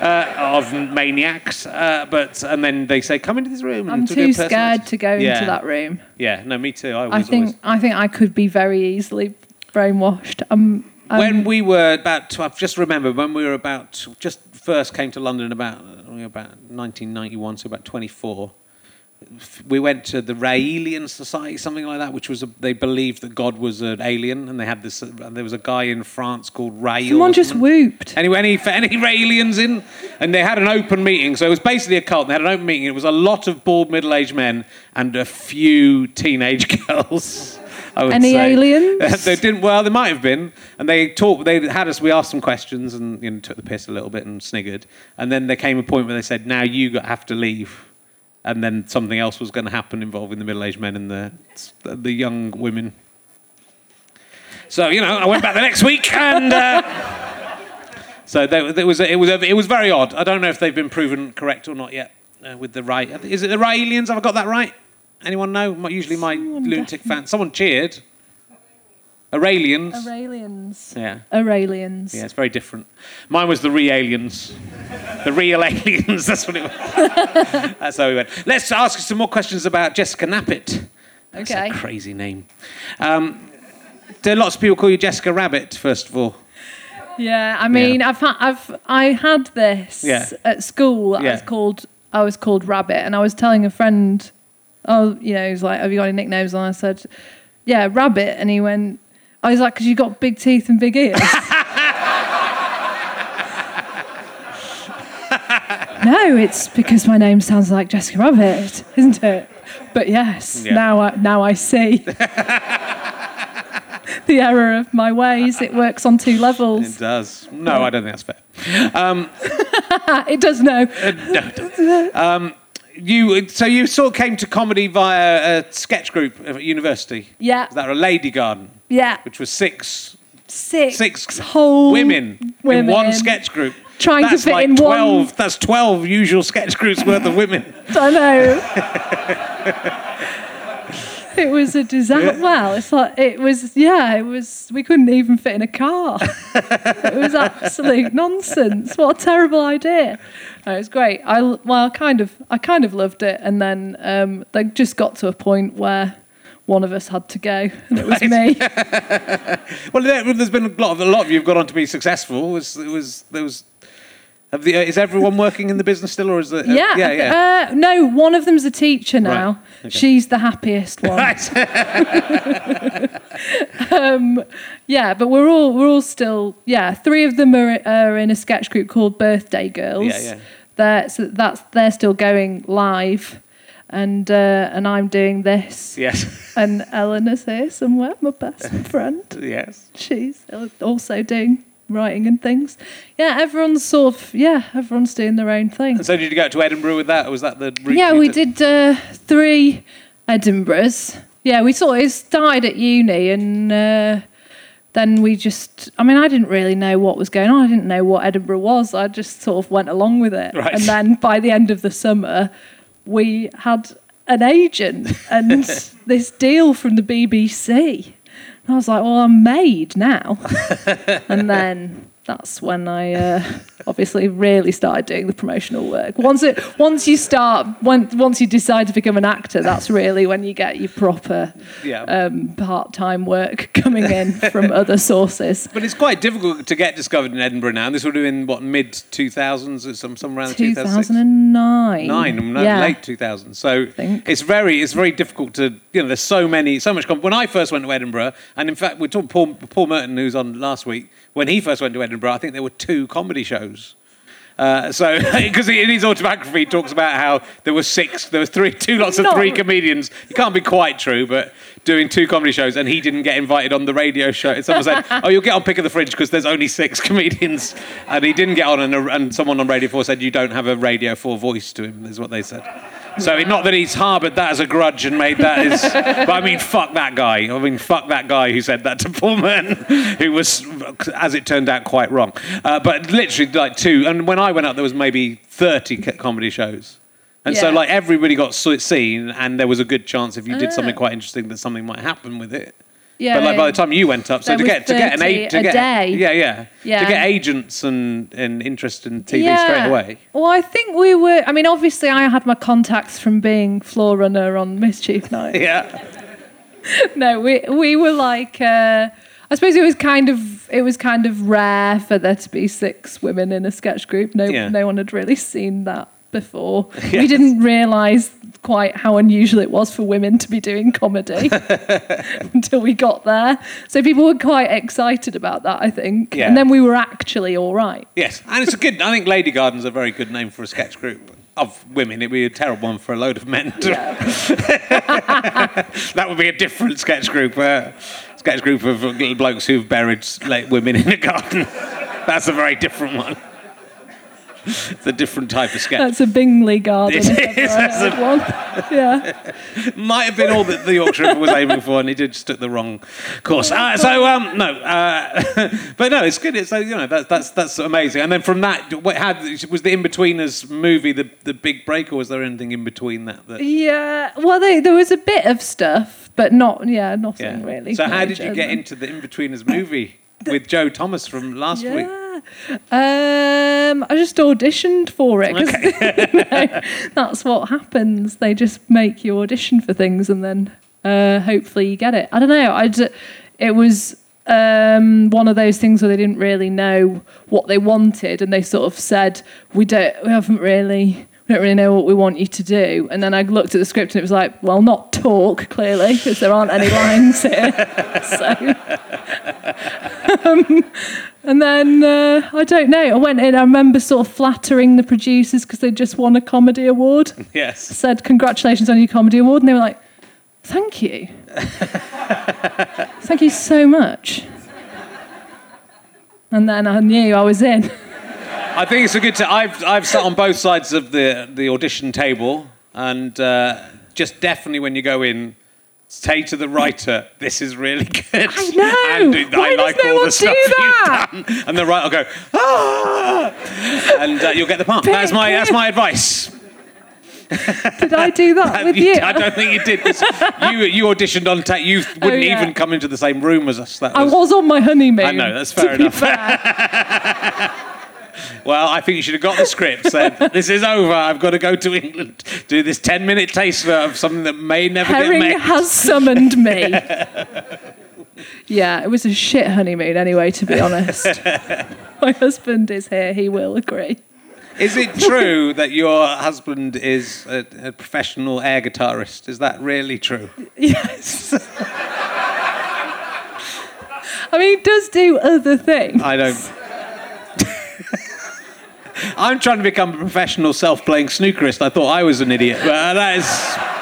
uh, of maniacs, uh, but and then they say come into this room. I'm we'll do too scared test." to go Yeah. into that room. Yeah, no, me too. I, I always, think always. I think I could be very easily brainwashed. Um, um, when we were about, tw- I've just remembered when we were about, just first came to London about, uh, about 1991, so about 24. We went to the Raelian Society, something like that, which was a, they believed that God was an alien, and they had this. Uh, there was a guy in France called Ray. someone just whooped. Anyway, any [laughs] any Raelians in, and they had an open meeting. So it was basically a cult. They had an open meeting. It was a lot of bald middle-aged men and a few teenage [laughs] girls. I would Any say. aliens? [laughs] they didn't. Well, there might have been. And they talked. They had us. We asked some questions and you know, took the piss a little bit and sniggered. And then there came a point where they said, "Now you got, have to leave." And then something else was going to happen involving the middle-aged men and the the young women. So you know, I went back the next week and. Uh, so there, there was a, it was a, it was very odd. I don't know if they've been proven correct or not yet uh, with the right. Is it the right aliens? Have I got that right? Anyone know? My- Usually my Someone lunatic fan. Someone cheered. Aurelians. Aurelians. yeah. Aurelians. Yeah, it's very different. Mine was the re-aliens. the real [laughs] aliens, that's what it was. [laughs] that's how we went. Let's ask some more questions about Jessica Knappett. That's Okay. a crazy name. Um, do lots of people call you Jessica Rabbit, first of all? Yeah, I mean, I've had, I've, I had this Yeah. at school. I was called, I was called Rabbit, and I was telling a friend, oh, you know, he was like, "Have you got any nicknames?" And I said, "Yeah, Rabbit," and he went, "I was like, because you got big teeth and big ears." [laughs] no, it's because my name sounds like Jessica Rabbit, isn't it? But yes, Yeah. now I, now I see. [laughs] the error of my ways. It works on two levels. It does. No, I don't think that's fair. Um, [laughs] It does know. uh, no, um, you, so you sort of came to comedy via a sketch group at university. Yeah, Is that a Lady Garden, yeah. which was six Six, six whole women, women in one sketch group. Trying to fit like in one- 12, That's 12 usual sketch groups worth of women. [laughs] I know. [laughs] it was a disaster. Well, it's like it was. Yeah, it was. We couldn't even fit in a car. it was absolute [laughs] nonsense. What a terrible idea. No, it was great. I well, I kind of, I kind of loved it, and then um, they just got to a point where one of us had to go, and it was me. [laughs] Well, there, there's been a lot of a lot of you have gone on to be successful. It was it was there was. The, uh, is everyone working in the business still, or is it? uh, Yeah, yeah, yeah. Uh, no, one of them's a teacher now. okay. She's the happiest one. Right. [laughs] Yeah, but we're all we're all still yeah. Three of them are, are in a sketch group called Birthday Girls. Yeah, yeah. They're, so that's they're still going live, and uh, and I'm doing this. yes. [laughs] And Eleanor's here somewhere, my best friend. Yes. She's also doing writing and things. Yeah, everyone's sort of yeah, everyone's doing their own thing. And so did you go to Edinburgh with that? Or was that the Yeah, we did uh, three Edinburghs. Yeah, we sort of started at uni and uh, then we just, I mean, I didn't really know what was going on. I didn't know what Edinburgh was. I just sort of went along with it. Right. And then by the end of the summer, we had an agent and [laughs] this deal from the BBC. And I was like, well, I'm made now. [laughs] and then that's when I uh, [laughs] obviously really started doing the promotional work. Once it, once you start, once once you decide to become an actor, that's really when you get your proper Yeah. um, part-time work [laughs] coming in from [laughs] other sources. but it's quite difficult to get discovered in Edinburgh now. And this would have been what mid 2000s, some some around 2009. nine, yeah. late 2000. So it's very, it's very difficult to, you know, there's so many, so much. Comp- when I first went to Edinburgh, and in fact, we talked Paul, Paul Merton, who's on last week. When he first went to Edinburgh, I think there were two comedy shows. Uh, so, [laughs] because in his autobiography, he talks about how there were six, there was three, two lots of three comedians. It can't be quite true, but doing two comedy shows, and he didn't get invited on the radio show. Someone said, "Oh, you'll get on Pick of the Fringe because there's only six [laughs] comedians," and he didn't get on. And, and someone on Radio Four said, "You don't have a Radio Four voice to him," is what they said. So, not that he's harboured that as a grudge and made that his. [laughs] but I mean, fuck that guy. I mean, fuck that guy who said that to Paul Merton, who was, as it turned out, quite wrong. Uh, but literally, like two. And when I went up, there was maybe 30 comedy shows. And so, like, everybody got seen, and there was a good chance if you did something Ah. quite interesting that something might happen with it. Yeah. But like by the time you went up, so to get to get an 30 a, to a get day. yeah yeah Yeah. to get agents and and interest in TV straight away. Well, I think we were. I mean, obviously, I had my contacts from being floor runner on Mischief Night. [laughs] Yeah, [laughs] no, we we were like. Uh, I suppose it was kind of it was kind of rare for there to be six women in a sketch group. No, Yeah. no one had really seen that before. [laughs] We didn't realise quite how unusual it was for women to be doing comedy [laughs] until we got there. So people were quite excited about that, I think. Yeah. And then we were actually all right. yes, and it's a good. I think Lady Garden's a very good name for a sketch group of women. It'd be a terrible one for a load of men. [laughs] that would be a different sketch group. Uh, sketch group of little blokes who've buried women in a garden. [laughs] That's a very different one. It's a different type of sketch. That's a Bingley garden. It is, that's a- one. Yeah. Might have been all that the Yorkshire Ripper was aiming for, and he did just took the wrong course. Uh, so um, no, uh, [laughs] but no, it's good. It's uh, you know that's that's that's amazing. And then from that, what had was the Inbetweeners movie the the big break, or was there anything in between that? that Yeah. Well, they, there was a bit of stuff, but not, yeah, nothing really. So how did you get into the Inbetweeners movie [coughs] with Joe Thomas from last week? Um, I just auditioned for it. 'cause, you [laughs] know, that's what happens. They just make you audition for things and then uh, hopefully you get it. I don't know. I d- it was um, one of those things where they didn't really know what they wanted and they sort of said, we don't, we haven't really, we don't really know what we want you to do. And then I looked at the script and it was like, well, not talk, clearly, because there aren't any lines here. [laughs] so, [laughs] um, and then uh, I don't know. I went in. I remember sort of flattering the producers because they just won a comedy award. [laughs] Yes. Said congratulations on your comedy award, and they were like, "Thank you, [laughs] thank you so much." And then I knew I was in. [laughs] I think it's a good. T- I've I've sat on both sides of the the audition table, and uh, just definitely when you go in, say to the writer, "This is really good." I know. And do- Why I does like no all one the stuff do that? you've done, and the writer will go, "Ah," and uh, you'll get the part. That's my that's my advice. Did I do that [laughs] with you? I don't think you did. 'cause You you auditioned on tape. You [laughs] wouldn't Oh, yeah. even come into the same room as us. That I was, on my honeymoon. I know, that's to fair be enough. [laughs] Well, I think you should have got the script. Said this is over. I've got to go to England. Do this ten minute taster of something that may never Herring get made. has summoned me. Yeah, it was a shit honeymoon anyway, to be honest. [laughs] My husband is here, he will agree. Is it true that your husband is a, a professional air guitarist? Is that really true? Yes. I mean, he does do other things. I don't. I'm trying to become a professional self-playing snookerist. I thought I was an idiot, but that is.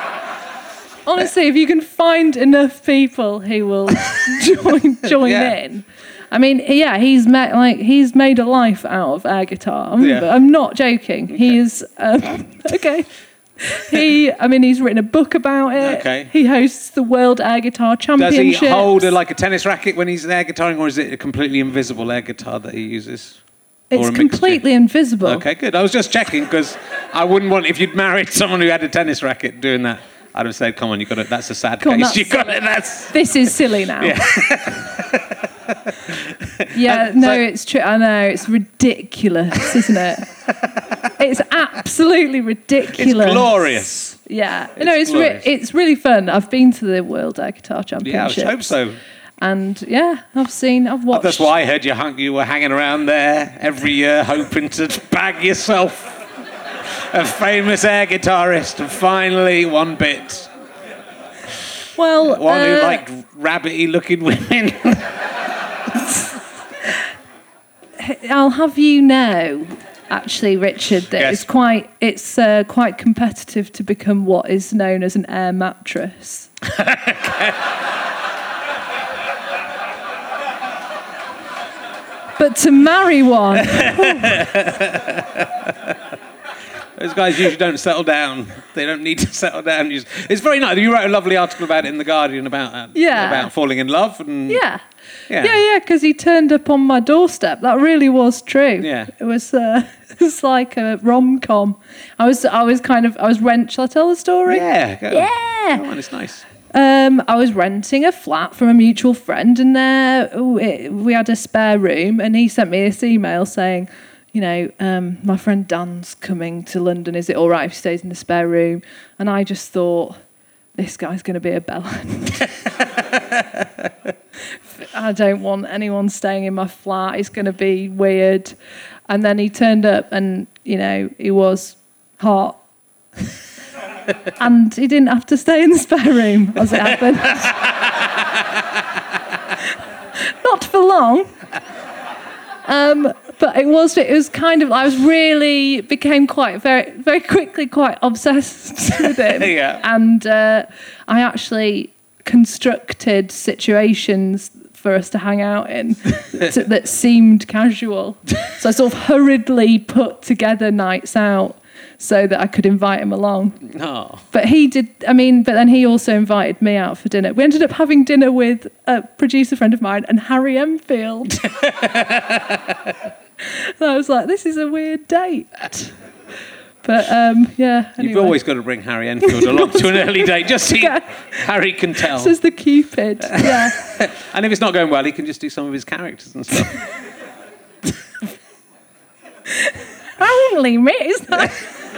Honestly, if you can find enough people who will [laughs] join join Yeah. in. I mean, yeah, he's met like he's made a life out of air guitar. I'm, Yeah. I'm not joking. He is um, [laughs] okay. He, I mean, he's written a book about it. Okay. He hosts the World Air Guitar Championship. Does he hold a, like a tennis racket when he's air guitaring, or is it a completely invisible air guitar that he uses? It's completely invisible. Okay, good. I was just checking because I wouldn't want if you'd married someone who had a tennis racket doing that. I'd have said, "Come on, you got it. That's a sad Come case. [laughs] You got silly. it. That's This is silly now. Yeah. [laughs] Yeah, [laughs] no, so- it's true. I know it's ridiculous, isn't it? it's absolutely ridiculous. it's glorious. Yeah, no, it's re- it's really fun. I've been to the World Air Guitar Championship. Yeah, I hope so. And yeah, I've seen, I've watched. That's why I heard you hung, you were hanging around there every year, hoping to bag yourself a famous air guitarist, and finally one bit. Well, One who uh, liked rabbity-looking women. [laughs] I'll have you know actually, Richard, that Yes. it's quite it's uh, quite competitive to become what is known as an air mattress. [laughs] but to marry one, [laughs] Those guys usually don't settle down. They don't need to [laughs] settle down. It's very nice. You wrote a lovely article about it in the Guardian about uh, Yeah. about falling in love and yeah. Yeah. Yeah, yeah, because he turned up on my doorstep. That really was true. Yeah. it was. Uh, [laughs] it was like a rom com. I was. I was kind of. I was rent. Shall I tell the story? yeah, go. Yeah. Go on, it's nice. Um, I was renting a flat from a mutual friend, and there we, we had a spare room, and he sent me this email saying, you know, um, my friend Dan's coming to London. Is it all right if he stays in the spare room? And I just thought, this guy's going to be a bellend. [laughs] I don't want anyone staying in my flat. It's going to be weird. And then he turned up, and you know, he was hot. [laughs] and he didn't have to stay in the spare room as it happened. [laughs] Not for long. Um, but it was it was kind of I was really became quite very very quickly quite obsessed [laughs] with [laughs] him. Yeah. And uh, I actually constructed situations for us to hang out in [laughs] to, that seemed casual. So I sort of hurriedly put together nights out so that I could invite him along. Oh, But he did, I mean, but then he also invited me out for dinner. We ended up having dinner with a producer friend of mine and Harry Enfield. and [laughs] I was like, this is a weird date. But um, yeah, anyway. you've always got to bring Harry Enfield along to an early date, just so [laughs] Yeah. Harry can tell. This is the Cupid. Yeah. [laughs] And if it's not going well, he can just do some of his characters and stuff. Only me. It's not-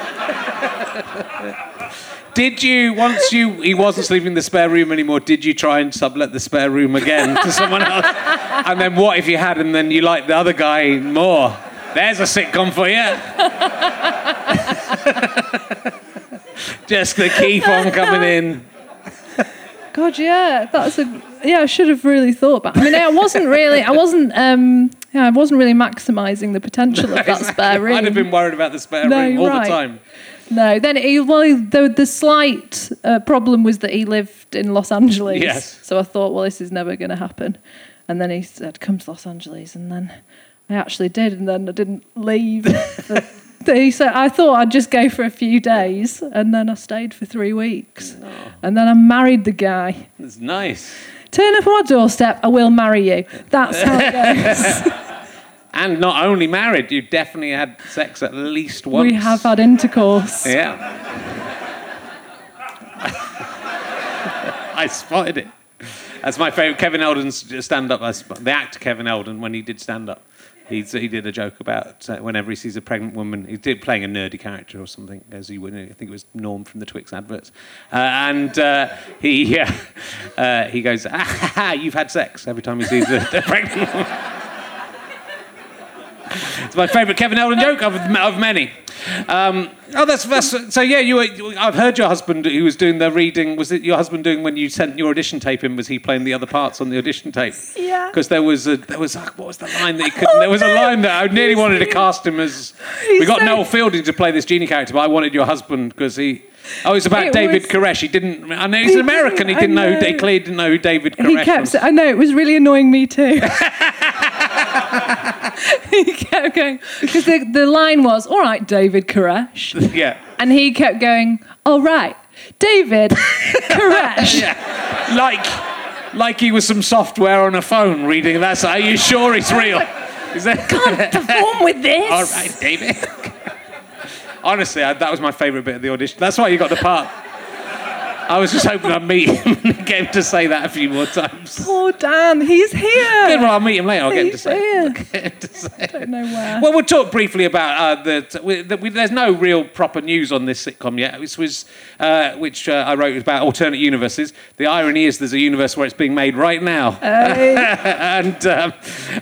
[laughs] Did you once you he wasn't sleeping in the spare room anymore? Did you try and sublet the spare room again to someone else? And then what if you had, and then you liked the other guy more? There's a sitcom for you. [laughs] Just to keep on coming in. God, yeah, that's a yeah. I should have really thought about. I mean, I wasn't really, I wasn't, um, yeah, I wasn't really maximising the potential of [laughs] that spare room. I'd have been worried about the spare No, room all right. the time. No, then he, well, the, the slight uh, problem was that he lived in Los Angeles. Yes. So I thought, well, this is never going to happen. And then he said, come to Los Angeles. And then I actually did. And then I didn't leave. [laughs] he said, I thought I'd just go for a few days. And then I stayed for three weeks. And then I married the guy. It's nice. Turn up on my doorstep, I will marry you. That's how it goes. [laughs] And not only married, you definitely had sex at least once. we have had intercourse. Yeah. I spotted it. That's my favourite. Kevin Eldon's stand up. The actor Kevin Eldon, when he did stand up, he he did a joke about uh, whenever he sees a pregnant woman, he did playing a nerdy character or something, as he would. I think it was Norm from the Twix adverts, uh, and uh, he [laughs] uh, he goes, ah, ha, ha, "You've had sex." Every time he sees a, [laughs] a pregnant woman. It's my favourite Kevin Eldon joke of, of many. Um, oh, that's, that's so. Yeah, you. Were, I've heard your husband who was doing the reading. Was it your husband doing when you sent your audition tape in? Was he playing the other parts on the audition tape? Yeah. Because there was a there was what was the line that he couldn't? There was a line that I nearly wanted to cast him as. We got so- Noel Fielding to play this genie character, but I wanted your husband because he. Oh, it's about It David was- Koresh. He didn't. I know he's He an American. He didn't, didn't know. Who, he know. clearly didn't know who David He kept. was. I know it was really annoying me too. [laughs] he kept going because the, the line was, "All right, David Koresh," [laughs] Yeah. and he kept going, "All right, David [laughs] Koresh." Yeah. Like, like he was some software on a phone reading. That's. Are you sure it's real? Is that? Can't [laughs] Perform with this. All right, David. Honestly, I, that was my favourite bit of the audition. That's why you got the part. I was just hoping I'd meet him [laughs] and get him to say that a few more times. Poor Dan, he's here. Good, well, I'll meet him later. I'll get him to say. here. I'll get him to say. I don't know where. Well, we'll talk briefly about uh, the. We, the we, there's no real proper news on this sitcom yet. This was, uh, which uh, I wrote about alternate universes. The irony is there's a universe where it's being made right now, [laughs] and um,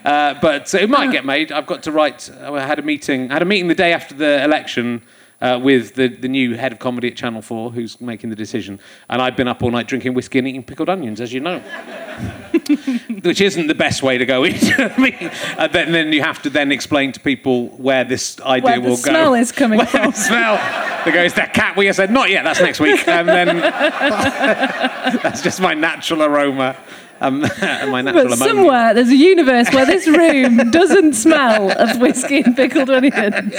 uh, but it might get made. I've got to write. I had a meeting. I had a meeting the day after the election. Uh, with the, the new head of comedy at Channel 4 who's making the decision. And I've been up all night drinking whiskey and eating pickled onions, as you know. [laughs] Which isn't the best way to go [laughs] into me. And then, then you have to then explain to people where this idea Where the will smell is coming [laughs] Where from. the smell. They go, is that cat wee I said, not yet, that's next week. And then that's just my natural aroma. Um, and my natural But somewhere there's a universe where this room doesn't smell of whiskey and pickled onions.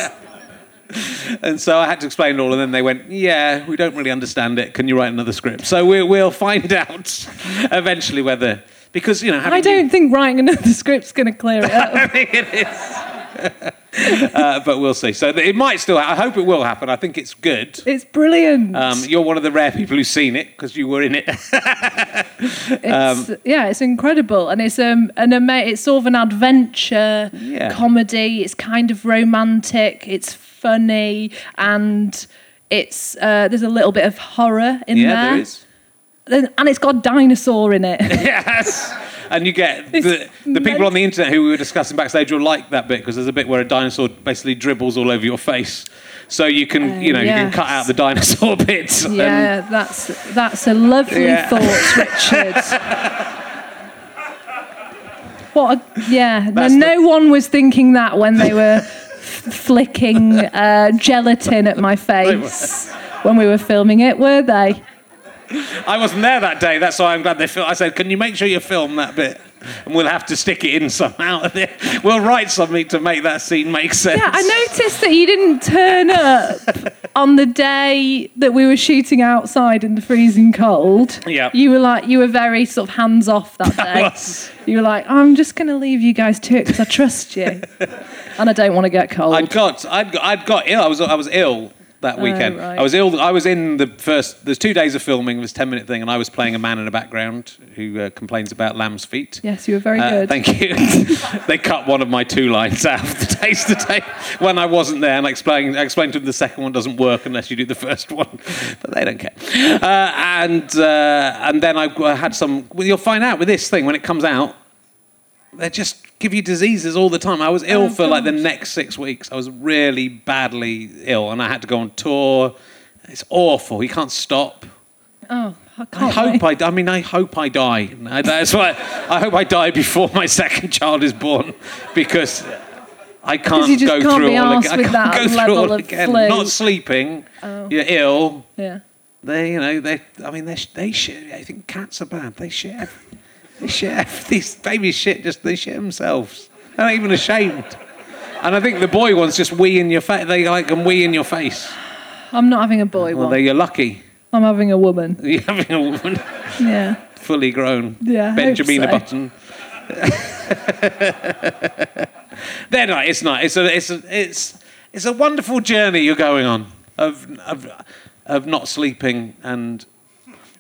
[laughs] And so I had to explain it all, and then they went, "Yeah, we don't really understand it. Can you write another script?" So we, we'll find [laughs] out eventually whether, because you know, I don't think writing another script's going to clear it [laughs] up. I think it is. uh, but we'll see. So it might still. I hope it will happen. I think it's good. It's brilliant. Um, you're one of the rare people who's seen it because you were in it. It's, yeah, it's incredible, and it's um an ama- It's sort of an adventure Yeah. comedy. It's kind of romantic. It's funny, and it's uh, there's a little bit of horror in yeah, there. there is. And it's got a dinosaur in it. [laughs] Yes. And you get the, the people on the internet who we were discussing backstage will like that bit because there's a bit where a dinosaur basically dribbles all over your face. So you can, Uh, you know, you can cut out the dinosaur [laughs] bits. yeah, that's that's a lovely Yeah. thought, Richard. [laughs] What? A, yeah, no, the- no one was thinking that when they were flicking uh, gelatin at my face when we were filming it, were they? I wasn't there that day. That's why I'm glad they film. I said, "Can you make sure you film that bit?" [laughs] And we'll have to stick it in somehow. [laughs] We'll write something to make that scene make sense. Yeah, I noticed that you didn't turn up on the day that we were shooting outside in the freezing cold. Yeah. You were like, you were very sort of hands off that [laughs] day. You were like, I'm just going to leave you guys to it because I trust you. and I don't want to get cold. I'd got, I'd got, I'd got ill. I was, I was ill that weekend. right. I was ill. I was in the first. There's two days of filming. It was a ten minute thing, and I was playing a man in the background who uh, complains about lamb's feet. yes, you were very Uh, good. Thank you. [laughs] they cut one of my two lines out [laughs] of the taste to tape when I wasn't there, and I explained, I explained to them the second one doesn't work unless you do the first one, [laughs] but they don't care. Uh, and uh, and then I I had some. Well, you'll find out with this thing when it comes out. They just give you diseases all the time. I was ill Oh, for like the next six weeks. I was really badly ill, and I had to go on tour. It's awful. You can't stop. oh, I I can't hope. I. I mean, I hope I die. That's why. I hope I die before my [laughs] second child is born, because I can't go can't through all again. I can't go through all again. flu. Not sleeping. You're ill. Yeah. They, you know, they. I mean, they. They shit. I think cats are bad. They shit. Ev- They shit. [laughs] These babies shit. Just they shit themselves. They're not even ashamed. And I think the boy ones just wee in your face. They like them wee in your face. I'm not having a boy Well, one. they, you're lucky. I'm having a woman. [laughs] You're having a woman Yeah. fully grown. Yeah, Benjamin so. Button. [laughs] They're not. It's not. It's a. It's a. It's. It's a wonderful journey you're going on of of of not sleeping and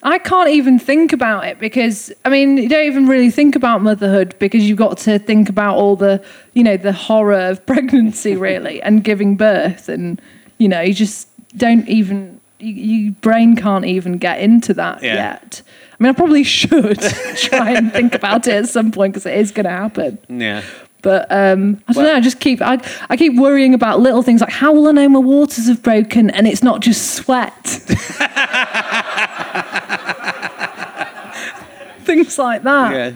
I can't even think about it because I mean you don't even really think about motherhood because you've got to think about all the you know the horror of [laughs] pregnancy really and giving birth and you know you just don't even you, you brain can't even get into that Yeah. yet. I mean I probably [laughs] should [laughs] try and think about it at some point because it is going to happen. yeah. But um, I don't Well- know. I just keep I, I keep worrying about little things like how will I know my waters have broken and it's not just sweat. Things like that. Yeah.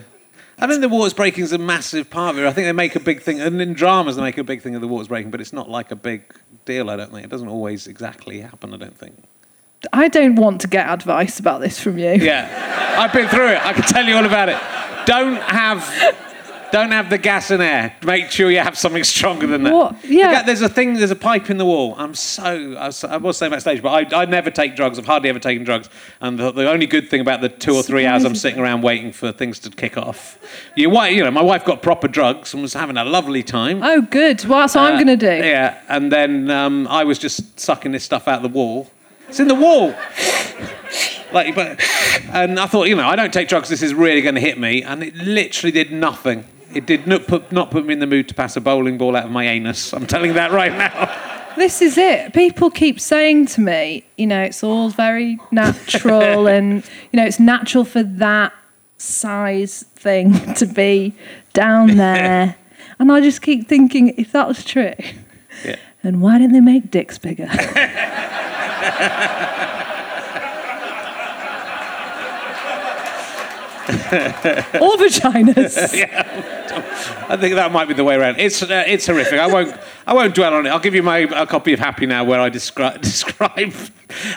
I think the waters breaking is a massive part of it. I think they make a big thing, and in dramas they make a big thing of the waters breaking, but it's not like a big deal. I don't think it doesn't always exactly happen. I don't think. I don't want to get advice about this from you. Yeah, I've been through it. I can tell you all about it. Don't have, don't have the gas and air. Make sure you have something stronger than that. What? Yeah. Look There's a thing. There's a pipe in the wall. I'm so. I was, I was saying backstage, but I, I never take drugs. I've hardly ever taken drugs. And the, the only good thing about the two or three hours I'm sitting around waiting for things to kick off, you, you know, my wife got proper drugs and was having a lovely time. Oh, good. Well, that's what I'm Uh, going to do. Yeah, and then um, I was just sucking this stuff out of the wall. It's in the wall. like, but, and I thought, you know, I don't take drugs. This is really going to hit me, and it literally did nothing. It did not put not put me in the mood to pass a bowling ball out of my anus. I'm telling you that right now. This is it. People keep saying to me, you know, it's all very natural [laughs] and, you know, it's natural for that size thing [laughs] to be down there. and I just keep thinking, if that was true, Yeah. And why didn't they make dicks bigger? [laughs] or vaginas. [laughs] yeah. I think that might be the way around. It's uh, it's horrific. I won't I won't dwell on it. I'll give you my a copy of Happy Now where I describe [laughs] describe.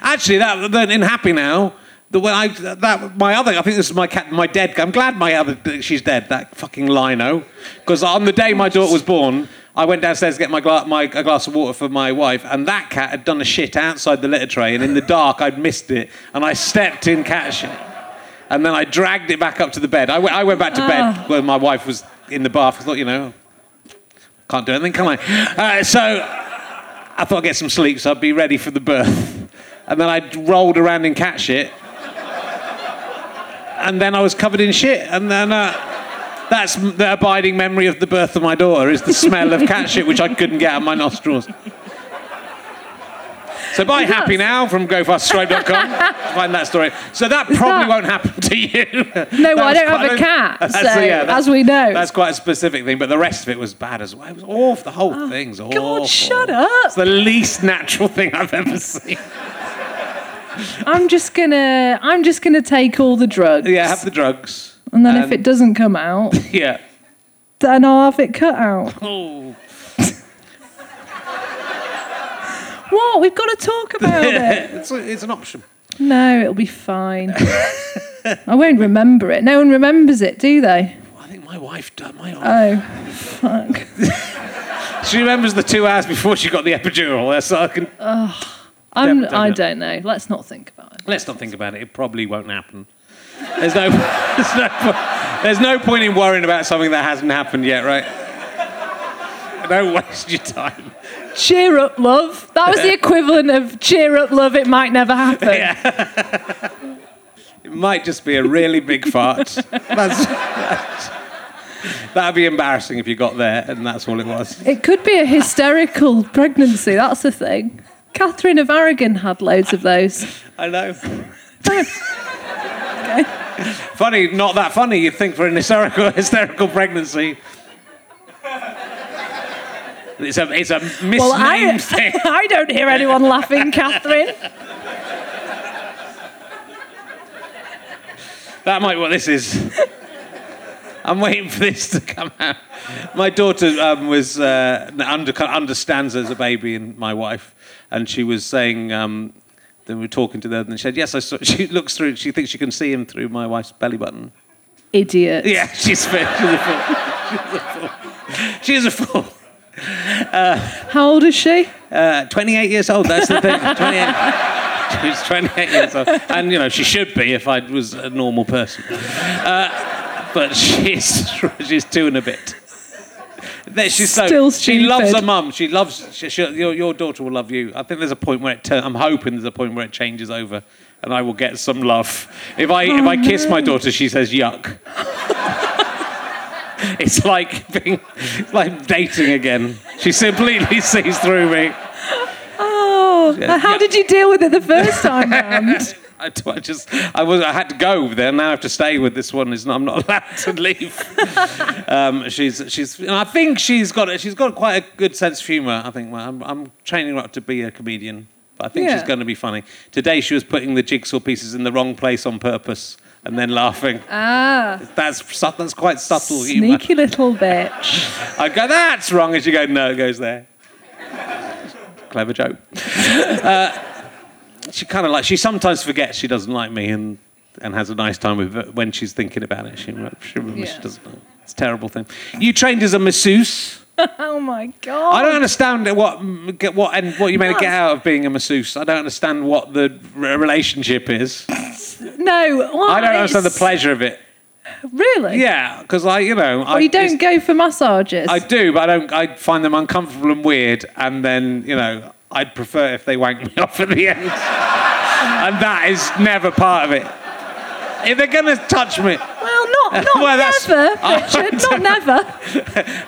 Actually, that then in Happy Now. The when I that my other I think this is my cat my dead I'm glad my other she's dead that fucking lino because on the day my daughter was born I went downstairs to get my, gla- my a glass of water for my wife and that cat had done a shit outside the litter tray and in the dark I'd missed it and I stepped in cat shit and then I dragged it back up to the bed. I went, I went back to bed where my wife was in the bath. I thought, you know, can't do anything, can I? Uh, so I thought I'd get some sleep so I'd be ready for the birth. And then I rolled around in cat shit. And then I was covered in shit. And then uh, that's the abiding memory of the birth of my daughter is the smell of cat shit, which I couldn't get out of my nostrils. So buy Happy Now from gofasterstripe.com. [laughs] Find that story. So that probably that- won't happen to you. No, [laughs] I don't have a cat, [laughs] that's- so, that's- as we know. That's quite a specific thing, but the rest of it was bad as well. It was awful. The whole oh, thing's awful. Oh, God, shut up. It's the least natural thing I've ever seen. I'm just gonna I'm just gonna take all the drugs. Yeah, have the drugs. and then if it doesn't come out, Yeah. then I'll have it cut out. Oh. What? We've got to talk about [laughs] it. it's, a, it's an option. No, it'll be fine. I won't remember it. No one remembers it, do they? I think my wife done my. Oh, fuck. [laughs] She remembers the two hours before she got the epidural. That's all I can. I'm, Don't- don't I it. don't know. Let's not think about it. Let's not think about it. It probably won't happen. There's no, [laughs] there's no, po- there's no point in worrying about something that hasn't happened yet, right? Don't waste your time. Cheer up, love. That was the equivalent of cheer up, love. It might never happen. It might just be a really big fart. That's, [laughs] that's- that'd be embarrassing if you got there and that's all it was. It could be a hysterical pregnancy. That's the thing. Catherine of Aragon had loads of those. I know. okay. [laughs] Funny, not that funny. You'd think for an hysterical, hysterical pregnancy. It's a, it's a misnamed Well, I, [laughs] thing. I don't hear anyone laughing, Catherine. That might be what this is. I'm waiting for this to come out. My daughter um, was uh, under, understands as a baby and my wife, and she was saying um, they were talking to them, and she said, "Yes, I saw." She looks through. She thinks she can see him through my wife's belly button. Idiot. Yeah, she's, she's a fool. She's a fool. She's a fool. How old is she? Uh, 28 years old. That's the thing. [laughs] 28. She's 28 years old, and you know she should be if I was a normal person. Uh, but she's [laughs] she's two and a bit. There- She's so Still she loves her mum. She loves she, she, your your daughter will love you. I think there's a point where it. Turn, I'm hoping there's a point where it changes over, and I will get some love. If I if I kiss my daughter, she says yuck. [laughs] It's like being, it's like dating again. She completely [laughs] sees through me. Oh, Yeah. how did you deal with it the first time [laughs] round? I, I just, I was, I had to go there. Now I have to stay with this one. Is I'm not allowed to leave. um, she's, she's, and I think she's got, she's got quite a good sense of humour. I think well, I'm, I'm training her up to be a comedian, but I think she's going to be funny. Today she was putting the jigsaw pieces in the wrong place on purpose and then laughing. Ah, That's that's quite subtle humour. sneaky little bitch. [laughs] I go, that's wrong, and she go, no, it goes there. Clever joke. Uh, she kind of like she sometimes forgets she doesn't like me and and has a nice time with it when she's thinking about it. She, she remembers she doesn't know. It's a terrible thing. You trained as a masseuse. [laughs] Oh my god. I don't understand what what and what you meant to get out of being a masseuse. I don't understand what the relationship is. No, what? I don't understand the pleasure of it. Really? Yeah, because I, you know, I you don't go for massages. I do, but I don't. I find them uncomfortable and weird, and then you know, I'd prefer if they wank me [laughs] off at the end, and that is never part of it. If they're gonna touch me, well, not not Well, never, [laughs] Richard. Not never.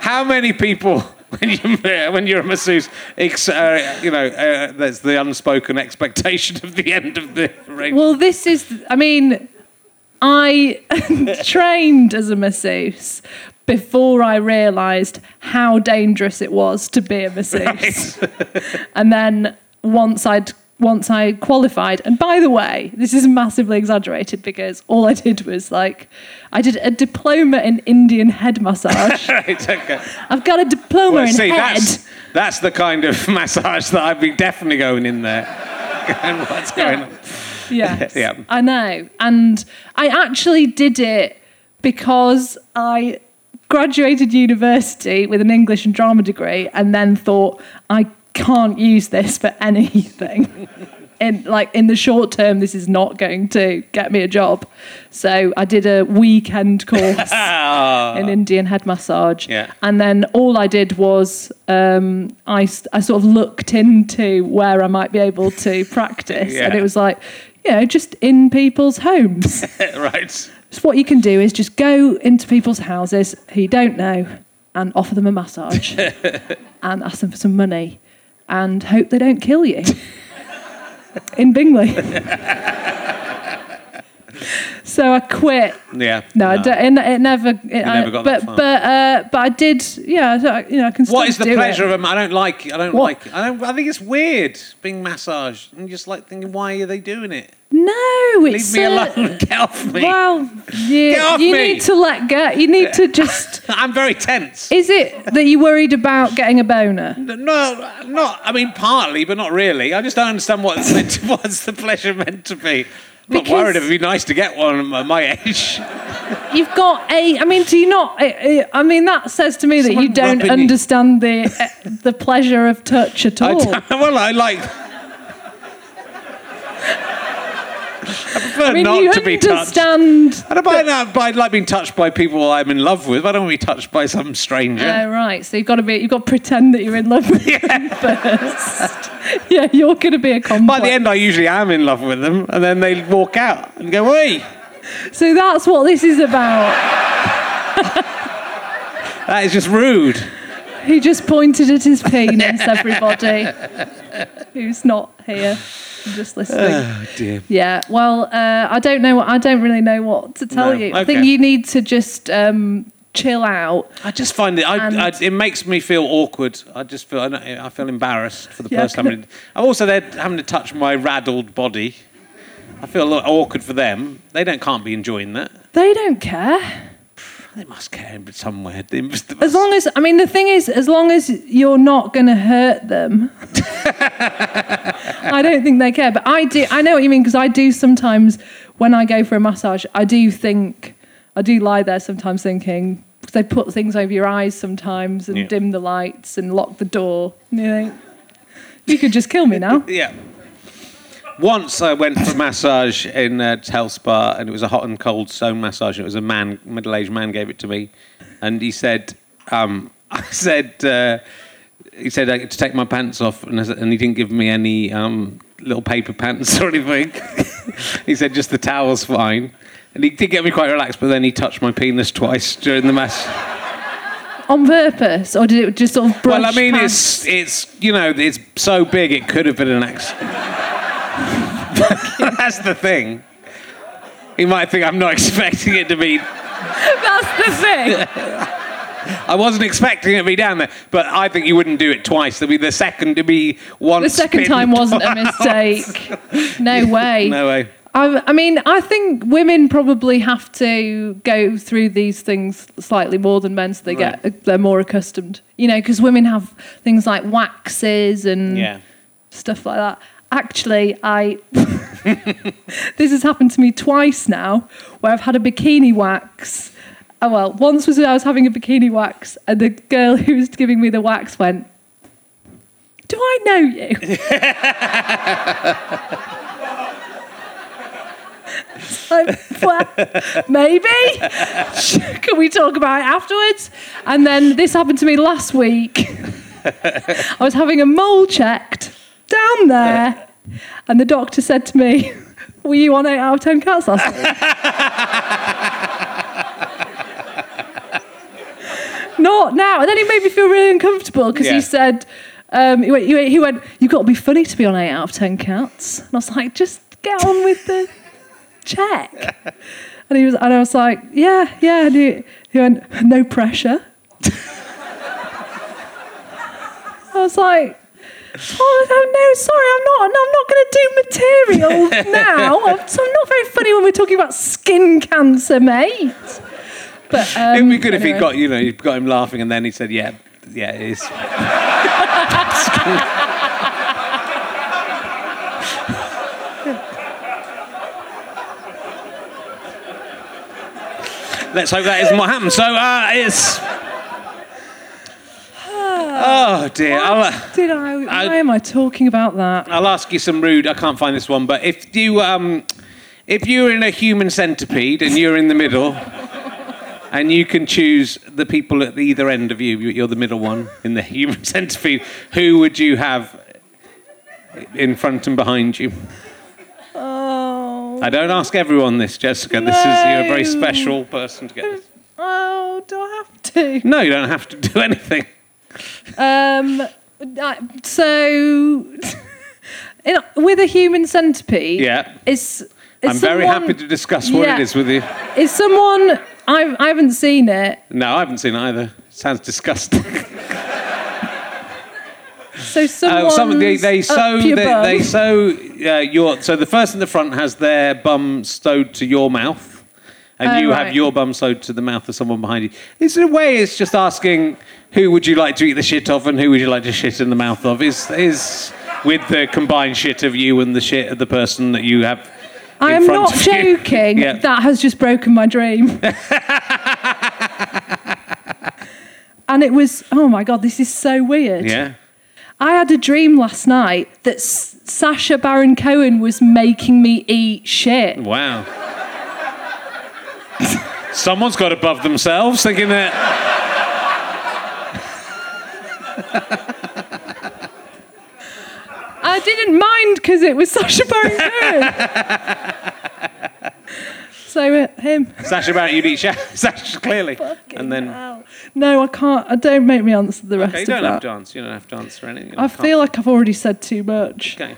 how many people? When you [laughs] when you're a masseuse, ex, uh, you know, uh, there's the unspoken expectation of the end of the ring. Well, this is. I mean, I [laughs] trained as a masseuse before I realised how dangerous it was to be a masseuse. [laughs] and then once I'd once I qualified, and by the way, this is massively exaggerated because all I did was like, I did a diploma in Indian head massage. [laughs] right, okay. I've got a diploma Well, in see, head. that's, that's the kind of [laughs] massage that I'd be definitely going in there. [laughs] Going, what's going on? Yes, Yeah. I know. And I actually did it because I graduated university with an English and drama degree and then thought I can't use this for anything. in like in the short term this is not going to get me a job. So I did a weekend [laughs] course in Indian head massage. Ah. Yeah. And then all I did was um, I, I sort of looked into where I might be able to [laughs] practice. Yeah. And it was like, you know, just in people's homes. [laughs] right. so what you can do is just go into people's houses who you don't know and offer them a massage and ask them for some money and hope they don't kill you. in Bingley. [laughs] so I quit Yeah. no, I don't, it, it never. It, I, never got but that far. but uh, but I did. Yeah, so I- you know, I can. What is the pleasure it. of them? I don't like. I don't What? like. I don't. I think it's weird being massaged. I'm just like thinking, why are they doing it? No, it's Leave me uh, alone. Get off me. Well, you, Get off you me. need to let go. You need to [laughs] just. I'm very tense. Is it that you're worried about getting a boner? No, not. I mean, partly, but not really. I just don't understand what's meant to, [laughs] what's the pleasure meant to be. I'm not worried. It'd be nice to get one at my age. [laughs] You've got a. I mean, do you not? I- mean, that says to me that you don't rubbing you. understand the uh, the pleasure of touch at all. [laughs] well, I like. I prefer I mean, not to be touched. understand. I don't mind that. I like being touched by people I'm in love with. I don't want to be touched by some stranger. Oh, right. So you've got to be. You've got to pretend that you're in love with [laughs] them first. yeah, you're going to be a complex. By the end, I usually am in love with them, and then they walk out and go, "Hey, So that's what this is about. that is just rude." He just pointed at his penis, everybody who's not here, just listening. Oh dear. Yeah, well, uh, I don't know. I don't really know what to tell No, you. I think you need to just um, chill out. I just find it. I, I, it makes me feel awkward. I just feel. I, feel embarrassed for the Yeah, person having. I'm also they're having to touch my raddled body. I feel a little awkward for them. They don't can't be enjoying that. They don't care. They must care but somewhere. They must, As long as, I mean, the thing is, as long as you're not going to hurt them, [laughs] I don't think they care. But I do, I know what you mean because I do sometimes when I go for a massage, I do think, I do lie there sometimes thinking, because they put things over your eyes sometimes and Yeah. dim the lights and lock the door. And you think, you could just kill me now. [laughs] Yeah. Once I went for a massage in a health spa, and it was a hot and cold stone massage. And it was a man, middle-aged man, gave it to me, and he said, um, [laughs] "I said, uh, he said to take my pants off, and, said, and he didn't give me any um, little paper pants [laughs] or anything. [laughs] he said just the towel's fine." And he did get me quite relaxed, but then he touched my penis twice during the mass. On purpose, or did it just sort of brush Well, I mean, past? it's it's you know it's so big it could have been an accident. [laughs] That's the thing. You might think I'm not [laughs] expecting it to be. That's the thing. [laughs] I wasn't expecting it to be down there, but I think you wouldn't do it twice. There'd be the second to be one. The second time wasn't a mistake. No way. No way. I, I mean, I think women probably have to go through these things slightly more than men, so they get they're more accustomed. You know, because women have things like waxes and Yeah. stuff like that. Actually, I [laughs] this has happened to me twice now, where I've had a bikini wax. Oh well, once was when I was having a bikini wax, and the girl who was giving me the wax went, "Do I know you?" [laughs] well, maybe. [laughs] Can we talk about it afterwards? And then this happened to me last week. I was having a mole checked down there, and the doctor said to me, [laughs] "Were you on eight out of ten cats last week?" [laughs] Not now. And then he made me feel really uncomfortable because Yeah. he said, um, he, went, he went- he went, "You've got to be funny to be on eight out of ten cats." And I was like, "Just get on with the check." And he was, and I was like, "Yeah, yeah." And he, he went, "No pressure." [laughs] I was like, oh no, no, sorry, I'm not. I'm not going to do material [laughs] now. I'm, so I'm not very funny when we're talking about skin cancer, mate. But um, It'd be good if he got you know you got him laughing and then he said, "Yeah, yeah, it is." [laughs] Let's hope that isn't what happened. So uh, it's. Oh dear. I'll, uh, Did I? Why am I talking about that? I'll ask you some rude. I can't find this one, but if you um, if you're in a human centipede and you're in the middle, [laughs] and you can choose the people at either end of you, you're the middle one in the human [laughs] centipede. Who would you have in front and behind you? Oh, I don't ask everyone this, Jessica. This is you're a very No. special person to get this. oh, do I have to? No, you don't have to do [laughs] anything. Um, uh, so, in, with a human centipede, Yeah. is, is I'm very someone- happy to discuss what Yeah. it is with you. Is someone I I haven't seen it, No, I haven't seen it either. Sounds disgusting. [laughs] so someone Oh, some they, they sew they, they sew uh, your so the first in the front has their bum sewed to your mouth, and Oh, you right. have your bum sewed to the mouth of someone behind you. It's in a way it's just asking who would you like to eat the shit of and who would you like to shit in the mouth of is is with the combined shit of you and the shit of the person that you have. I am not joking. [laughs] Yeah. That has just broken my dream. [laughs] and it was oh my god, this is so weird. Yeah. I had a dream last night that S- Sacha Baron Cohen was making me eat shit. Wow. Someone's got above themselves, thinking that. I didn't mind because it was Sacha Baron Cohen. so uh, him. Sacha Baron, you'd eat Sha- Sacha clearly, and then. Hell. No, I can't. I don't make me answer the rest Okay, you don't that. have to answer. You don't have to answer anything. You I feel like I've already said too much. Okay.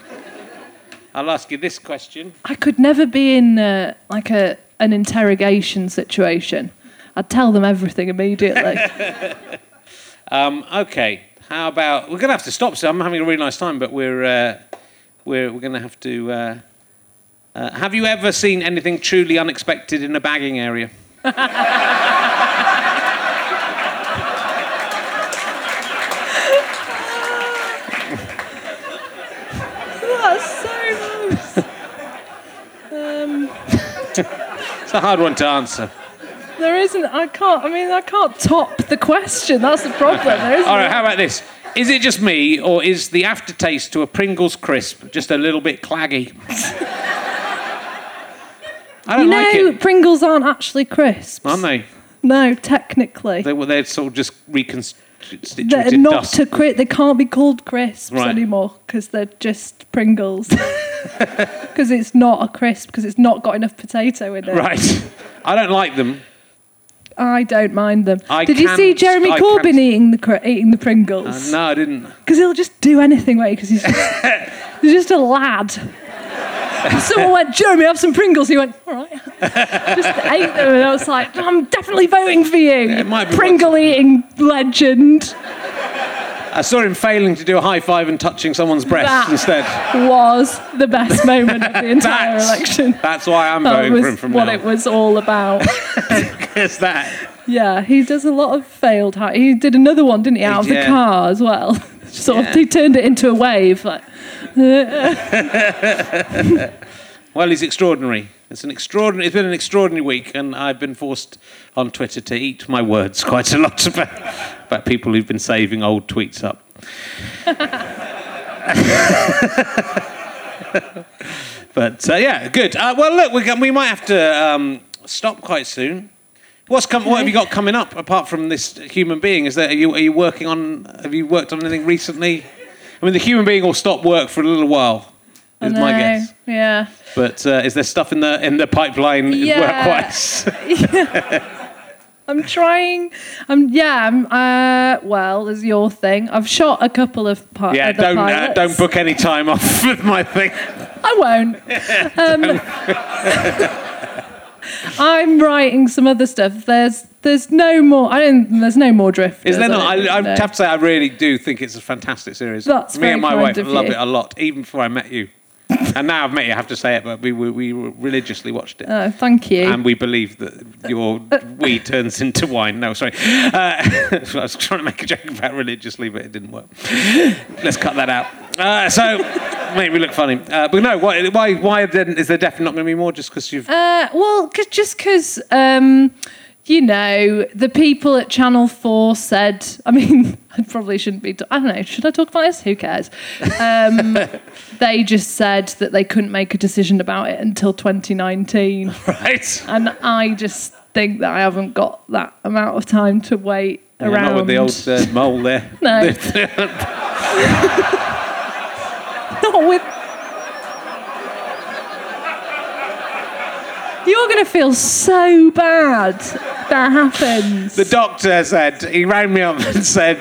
I'll ask you this question. I could never be in uh, like a an interrogation situation. I'd tell them everything immediately. [laughs] Um, okay. How about we're gonna have to stop. So I'm having a really nice time, but we're uh, we're we're gonna have to. Uh, uh, have you ever seen anything truly unexpected in a bagging area? [laughs] That's so nice. Um, It's a hard one to answer. there isn't. I can't. I mean, I can't top the question. That's the problem. There isn't. All right. How about this? Is it just me, or is the aftertaste to a Pringles crisp just a little bit claggy? I don't you like know, it, Pringles aren't actually crisps. aren't they? No, technically. They were they're sort of just reconstituted They're not dust. to cri- They can't be called crisps Right. anymore because they're just Pringles. [laughs] [laughs] Because it's not a crisp because it's not got enough potato in it. Right. [laughs] I don't like them. I don't mind them. I Did you see Jeremy I Corbyn can't- eating the eating the Uh, Pringles? no, I didn't. Because he'll just do anything, wait, because he's just, [laughs] he's just a lad. Someone went, Jeremy, have some Pringles. He went, all right. just ate them. And I was like, I'm definitely voting for you, might be Pringle eating legend. I saw him failing to do a high five and touching someone's breast That- instead. Was the best [laughs] moment of the entire That's, election. that's why I'm That voting for him from what now. it was all about. [laughs] It's that. yeah, he does a lot of failed. Hi- he did another one, didn't he, out of Yeah. the car as well. [laughs] sort Yeah. of, he turned it into a wave. Like, Well, he's extraordinary. It's an extraordinary. It's been an extraordinary week, and I've been forced on Twitter to eat my words [laughs] quite a lot about, about people who've been saving old tweets up. [laughs] but uh, yeah, good. Uh, well, look, we, we might have to um, stop quite soon. What's come, What have you got coming up apart from this human being? Is there are you are you working on? Have you worked on anything recently? I mean, the human being will stop work for a little while. I Is my guess. Yeah. But uh, is there stuff in the in the pipeline [laughs] Yeah. work-wise? [laughs] [laughs] I'm trying. I'm yeah. I'm, uh, well, there's your thing. I've shot a couple of parts. yeah, don't uh, don't book any time off with my thing. I won't. Um, I'm writing some other stuff. There's there's no more. I don't. There's no more drift. Is there not? I, I have to say, I really do think it's a fantastic series. That's Me and my wife love you. it a lot, even before I met you. And now I've met you, I have to say it, but we, we, we religiously watched it. Oh, thank you. and we believe that your weed turns into wine. No, sorry. Uh, [laughs] I was trying to make a joke about religiously, but it didn't work. Let's cut that out. Uh, so, make me look funny. Uh, but no, why, why, why then is there definitely not going to be more just because you've. Uh, well, cause, just because, um, you know, the people at Channel 4 said, I mean, [laughs] I probably shouldn't be, I don't know, should I talk about this? Who cares? Um, [laughs] they just said that they couldn't make a decision about it until 2019. [laughs] right? And I just think that I haven't got that amount of time to wait Yeah, around. not with the old uh, mole there. No. Not with. You're going to feel so bad that happens. The doctor said, he rang me up and said,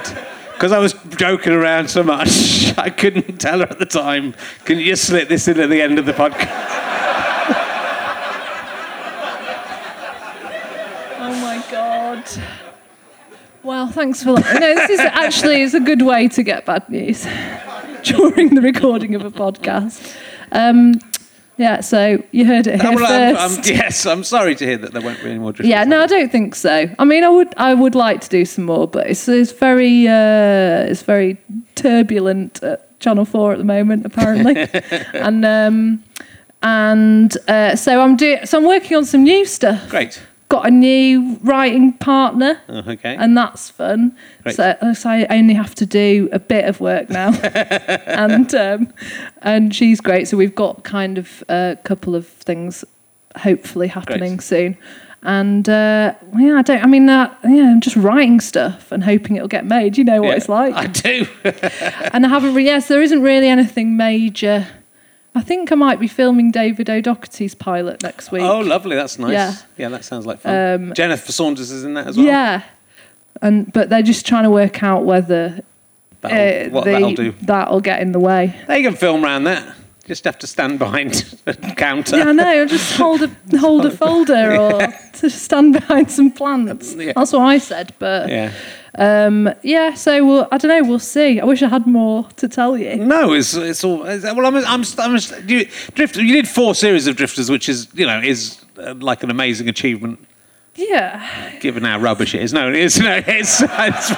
because I was joking around so much, [laughs] I couldn't tell her at the time. Can you just slip this in at the end of the podcast? [laughs] Oh my god. Well, thanks for that. No, this is actually is a good way to get bad news [laughs] during the recording of a podcast. Um, yeah, so you heard it here Well, I'm- I'm- first. yes, I'm sorry to hear that there won't be any more. Yeah, no, I don't think so. I mean, I would, I would like to do some more, but it's, it's very, uh, it's very turbulent at Channel Four at the moment, apparently, [laughs] and um, and uh, so I'm doing, so I'm working on some new stuff. Great. Got a new writing partner, Oh, okay. and that's fun. Great. So, so I only have to do a bit of work now, [laughs] and um, and she's great. So we've got kind of a couple of things hopefully happening Great. soon. And uh, yeah, I don't. I mean, uh, yeah, I'm just writing stuff and hoping it'll get made. You know what Yeah, it's like. I do. [laughs] and I haven't. Re- yes, there isn't really anything major. I think I might be filming David O'Doherty's pilot next week. oh, lovely. That's nice. Yeah. Yeah, that sounds like fun. Jennifer Saunders is in that as well. Yeah, and but they're just trying to work out whether That'll, uh, what the- that'll do. that'll get in the way. They can film around that. Just have to stand behind [laughs] a counter. Yeah, I know. Just hold a hold a folder or [laughs] to stand behind some plants. Yeah. That's what I said. But Yeah. um, yeah, so we'll, I don't know. We'll see. I wish I had more to tell you. No, it's it's all. It's, well, I'm I'm, I'm you, Drifter. You did four series of Drifters, which is you know is uh, like an amazing achievement Yeah, given how rubbish it is. No, [laughs] it's no, it's it's,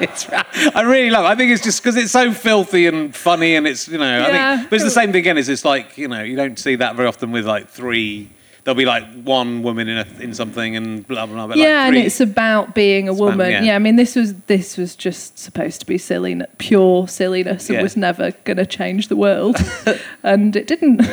it's I really love. It. I think it's just because it's so filthy and funny, and it's you know. I Yeah. think, but it's the same thing again. Is it's like you know you don't see that very often with like three. There'll be like one woman in a, in something and blah blah blah. Yeah, like and it's about being a Span, woman. yeah. yeah. I mean, this was this was just supposed to be silly, pure silliness, It Yeah. was never going to change the world, [laughs] and it didn't. [laughs]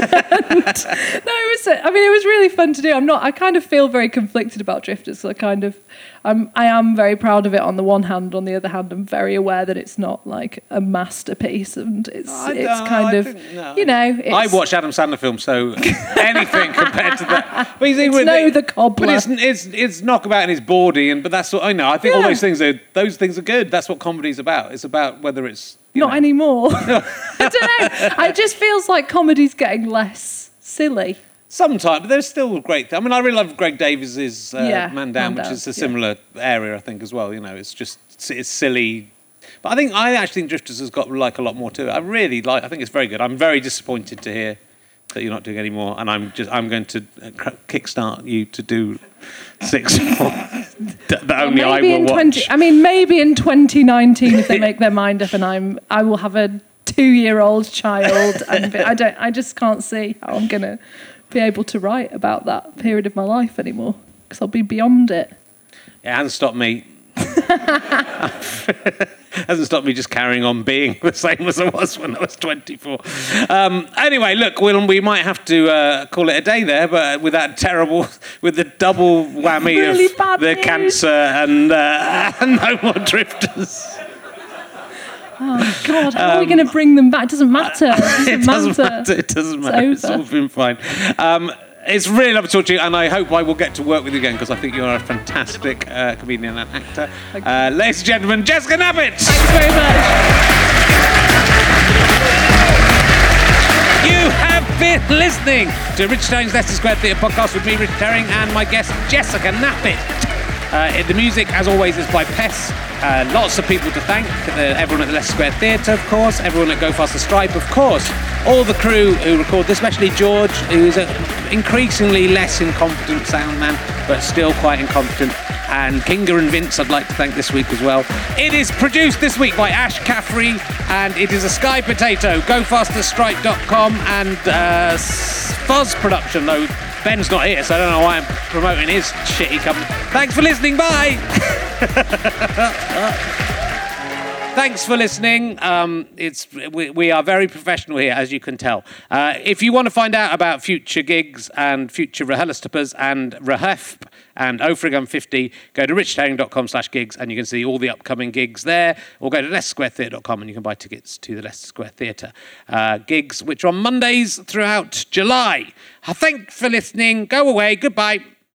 And- no, it was. I mean, it was really fun to do. I'm not. I kind of feel very conflicted about Drifters. I kind of, I'm. I am very proud of it on the one hand. On the other hand, I'm very aware that it's not like a masterpiece, and it's I it's kind I of, no. you know. It's, I watch Adam Sandler films, so [laughs] anything compared to that. But he's It's with no the- the cobbler. But it's it's it's knockabout and it's baudy, and but that's what I know. I think all those things are those things are good. That's what comedy's about. It's about whether it's you not know, anymore. [laughs] [laughs] I don't know. It just feels like comedy's getting less silly. Sometimes, but there's still great. I mean, I really love Greg Davies's uh, Yeah, Man Down, Man which is a yeah. similar area, I think, as well. You know, it's just it's silly. But I think I actually think Drifters has got like a lot more to it. I really like. I think it's very good. I'm very disappointed to hear that you're not doing any more, and I'm just I'm going to uh, kickstart you to do six [laughs] more that, that only I will watch. 20 I mean maybe in 2019 if they [laughs] make their mind up and I'm I will have a 2-year-old child and I don't I just can't see how I'm going to be able to write about that period of my life anymore because I'll be beyond it. It hasn't stopped me. [laughs] hasn't stopped me just carrying on being the same as I was when I was 24. Um, anyway, look, we'll, we might have to uh, call it a day there, but with that terrible, with the double whammy Really of the news. cancer and, uh, [laughs] and no more drifters. Oh god, how are we going to bring them back? It doesn't matter. [laughs] It doesn't, Um, It doesn't matter. matter. It doesn't matter. It's over. all been fine. Um, it's really lovely to talk to you, and I hope I will get to work with you again because I think you're a fantastic uh, comedian and actor. Uh, ladies and gentlemen, Jessica Knappett. Thanks very much. You have been listening to Richard Herring's Leicester Square Theatre podcast with me, Rich Herring, and my guest, Jessica Knappett. Uh, the music, as always, is by Pess. Uh, lots of people to thank. Uh, everyone at the Leicester Square Theatre, of course. Everyone at Go Faster Stripe, of course. All the crew who record, especially George, who is an increasingly less incompetent sound man, but still quite incompetent. And Kinga and Vince, I'd like to thank this week as well. It is produced this week by Ash Caffrey, and it is a Sky Potato. GoFasterStripe.com and uh, Fuzz Production, though Ben's not here, so I don't know why I'm promoting his shitty company. Thanks for listening. Bye. [laughs] Thanks for listening. Um, it's we, we, are very professional here, as you can tell. Uh, if you want to find out about future gigs and future RHLSTPs and Rahef and Ofrigan 50, go to richardherring.com slash gigs and you can see all the upcoming gigs there. Or go to leicestersquaretheatre.com and you can buy tickets to the Leicester Square Theatre uh, gigs, which are on Mondays throughout July. Thanks for listening. Go away. Goodbye.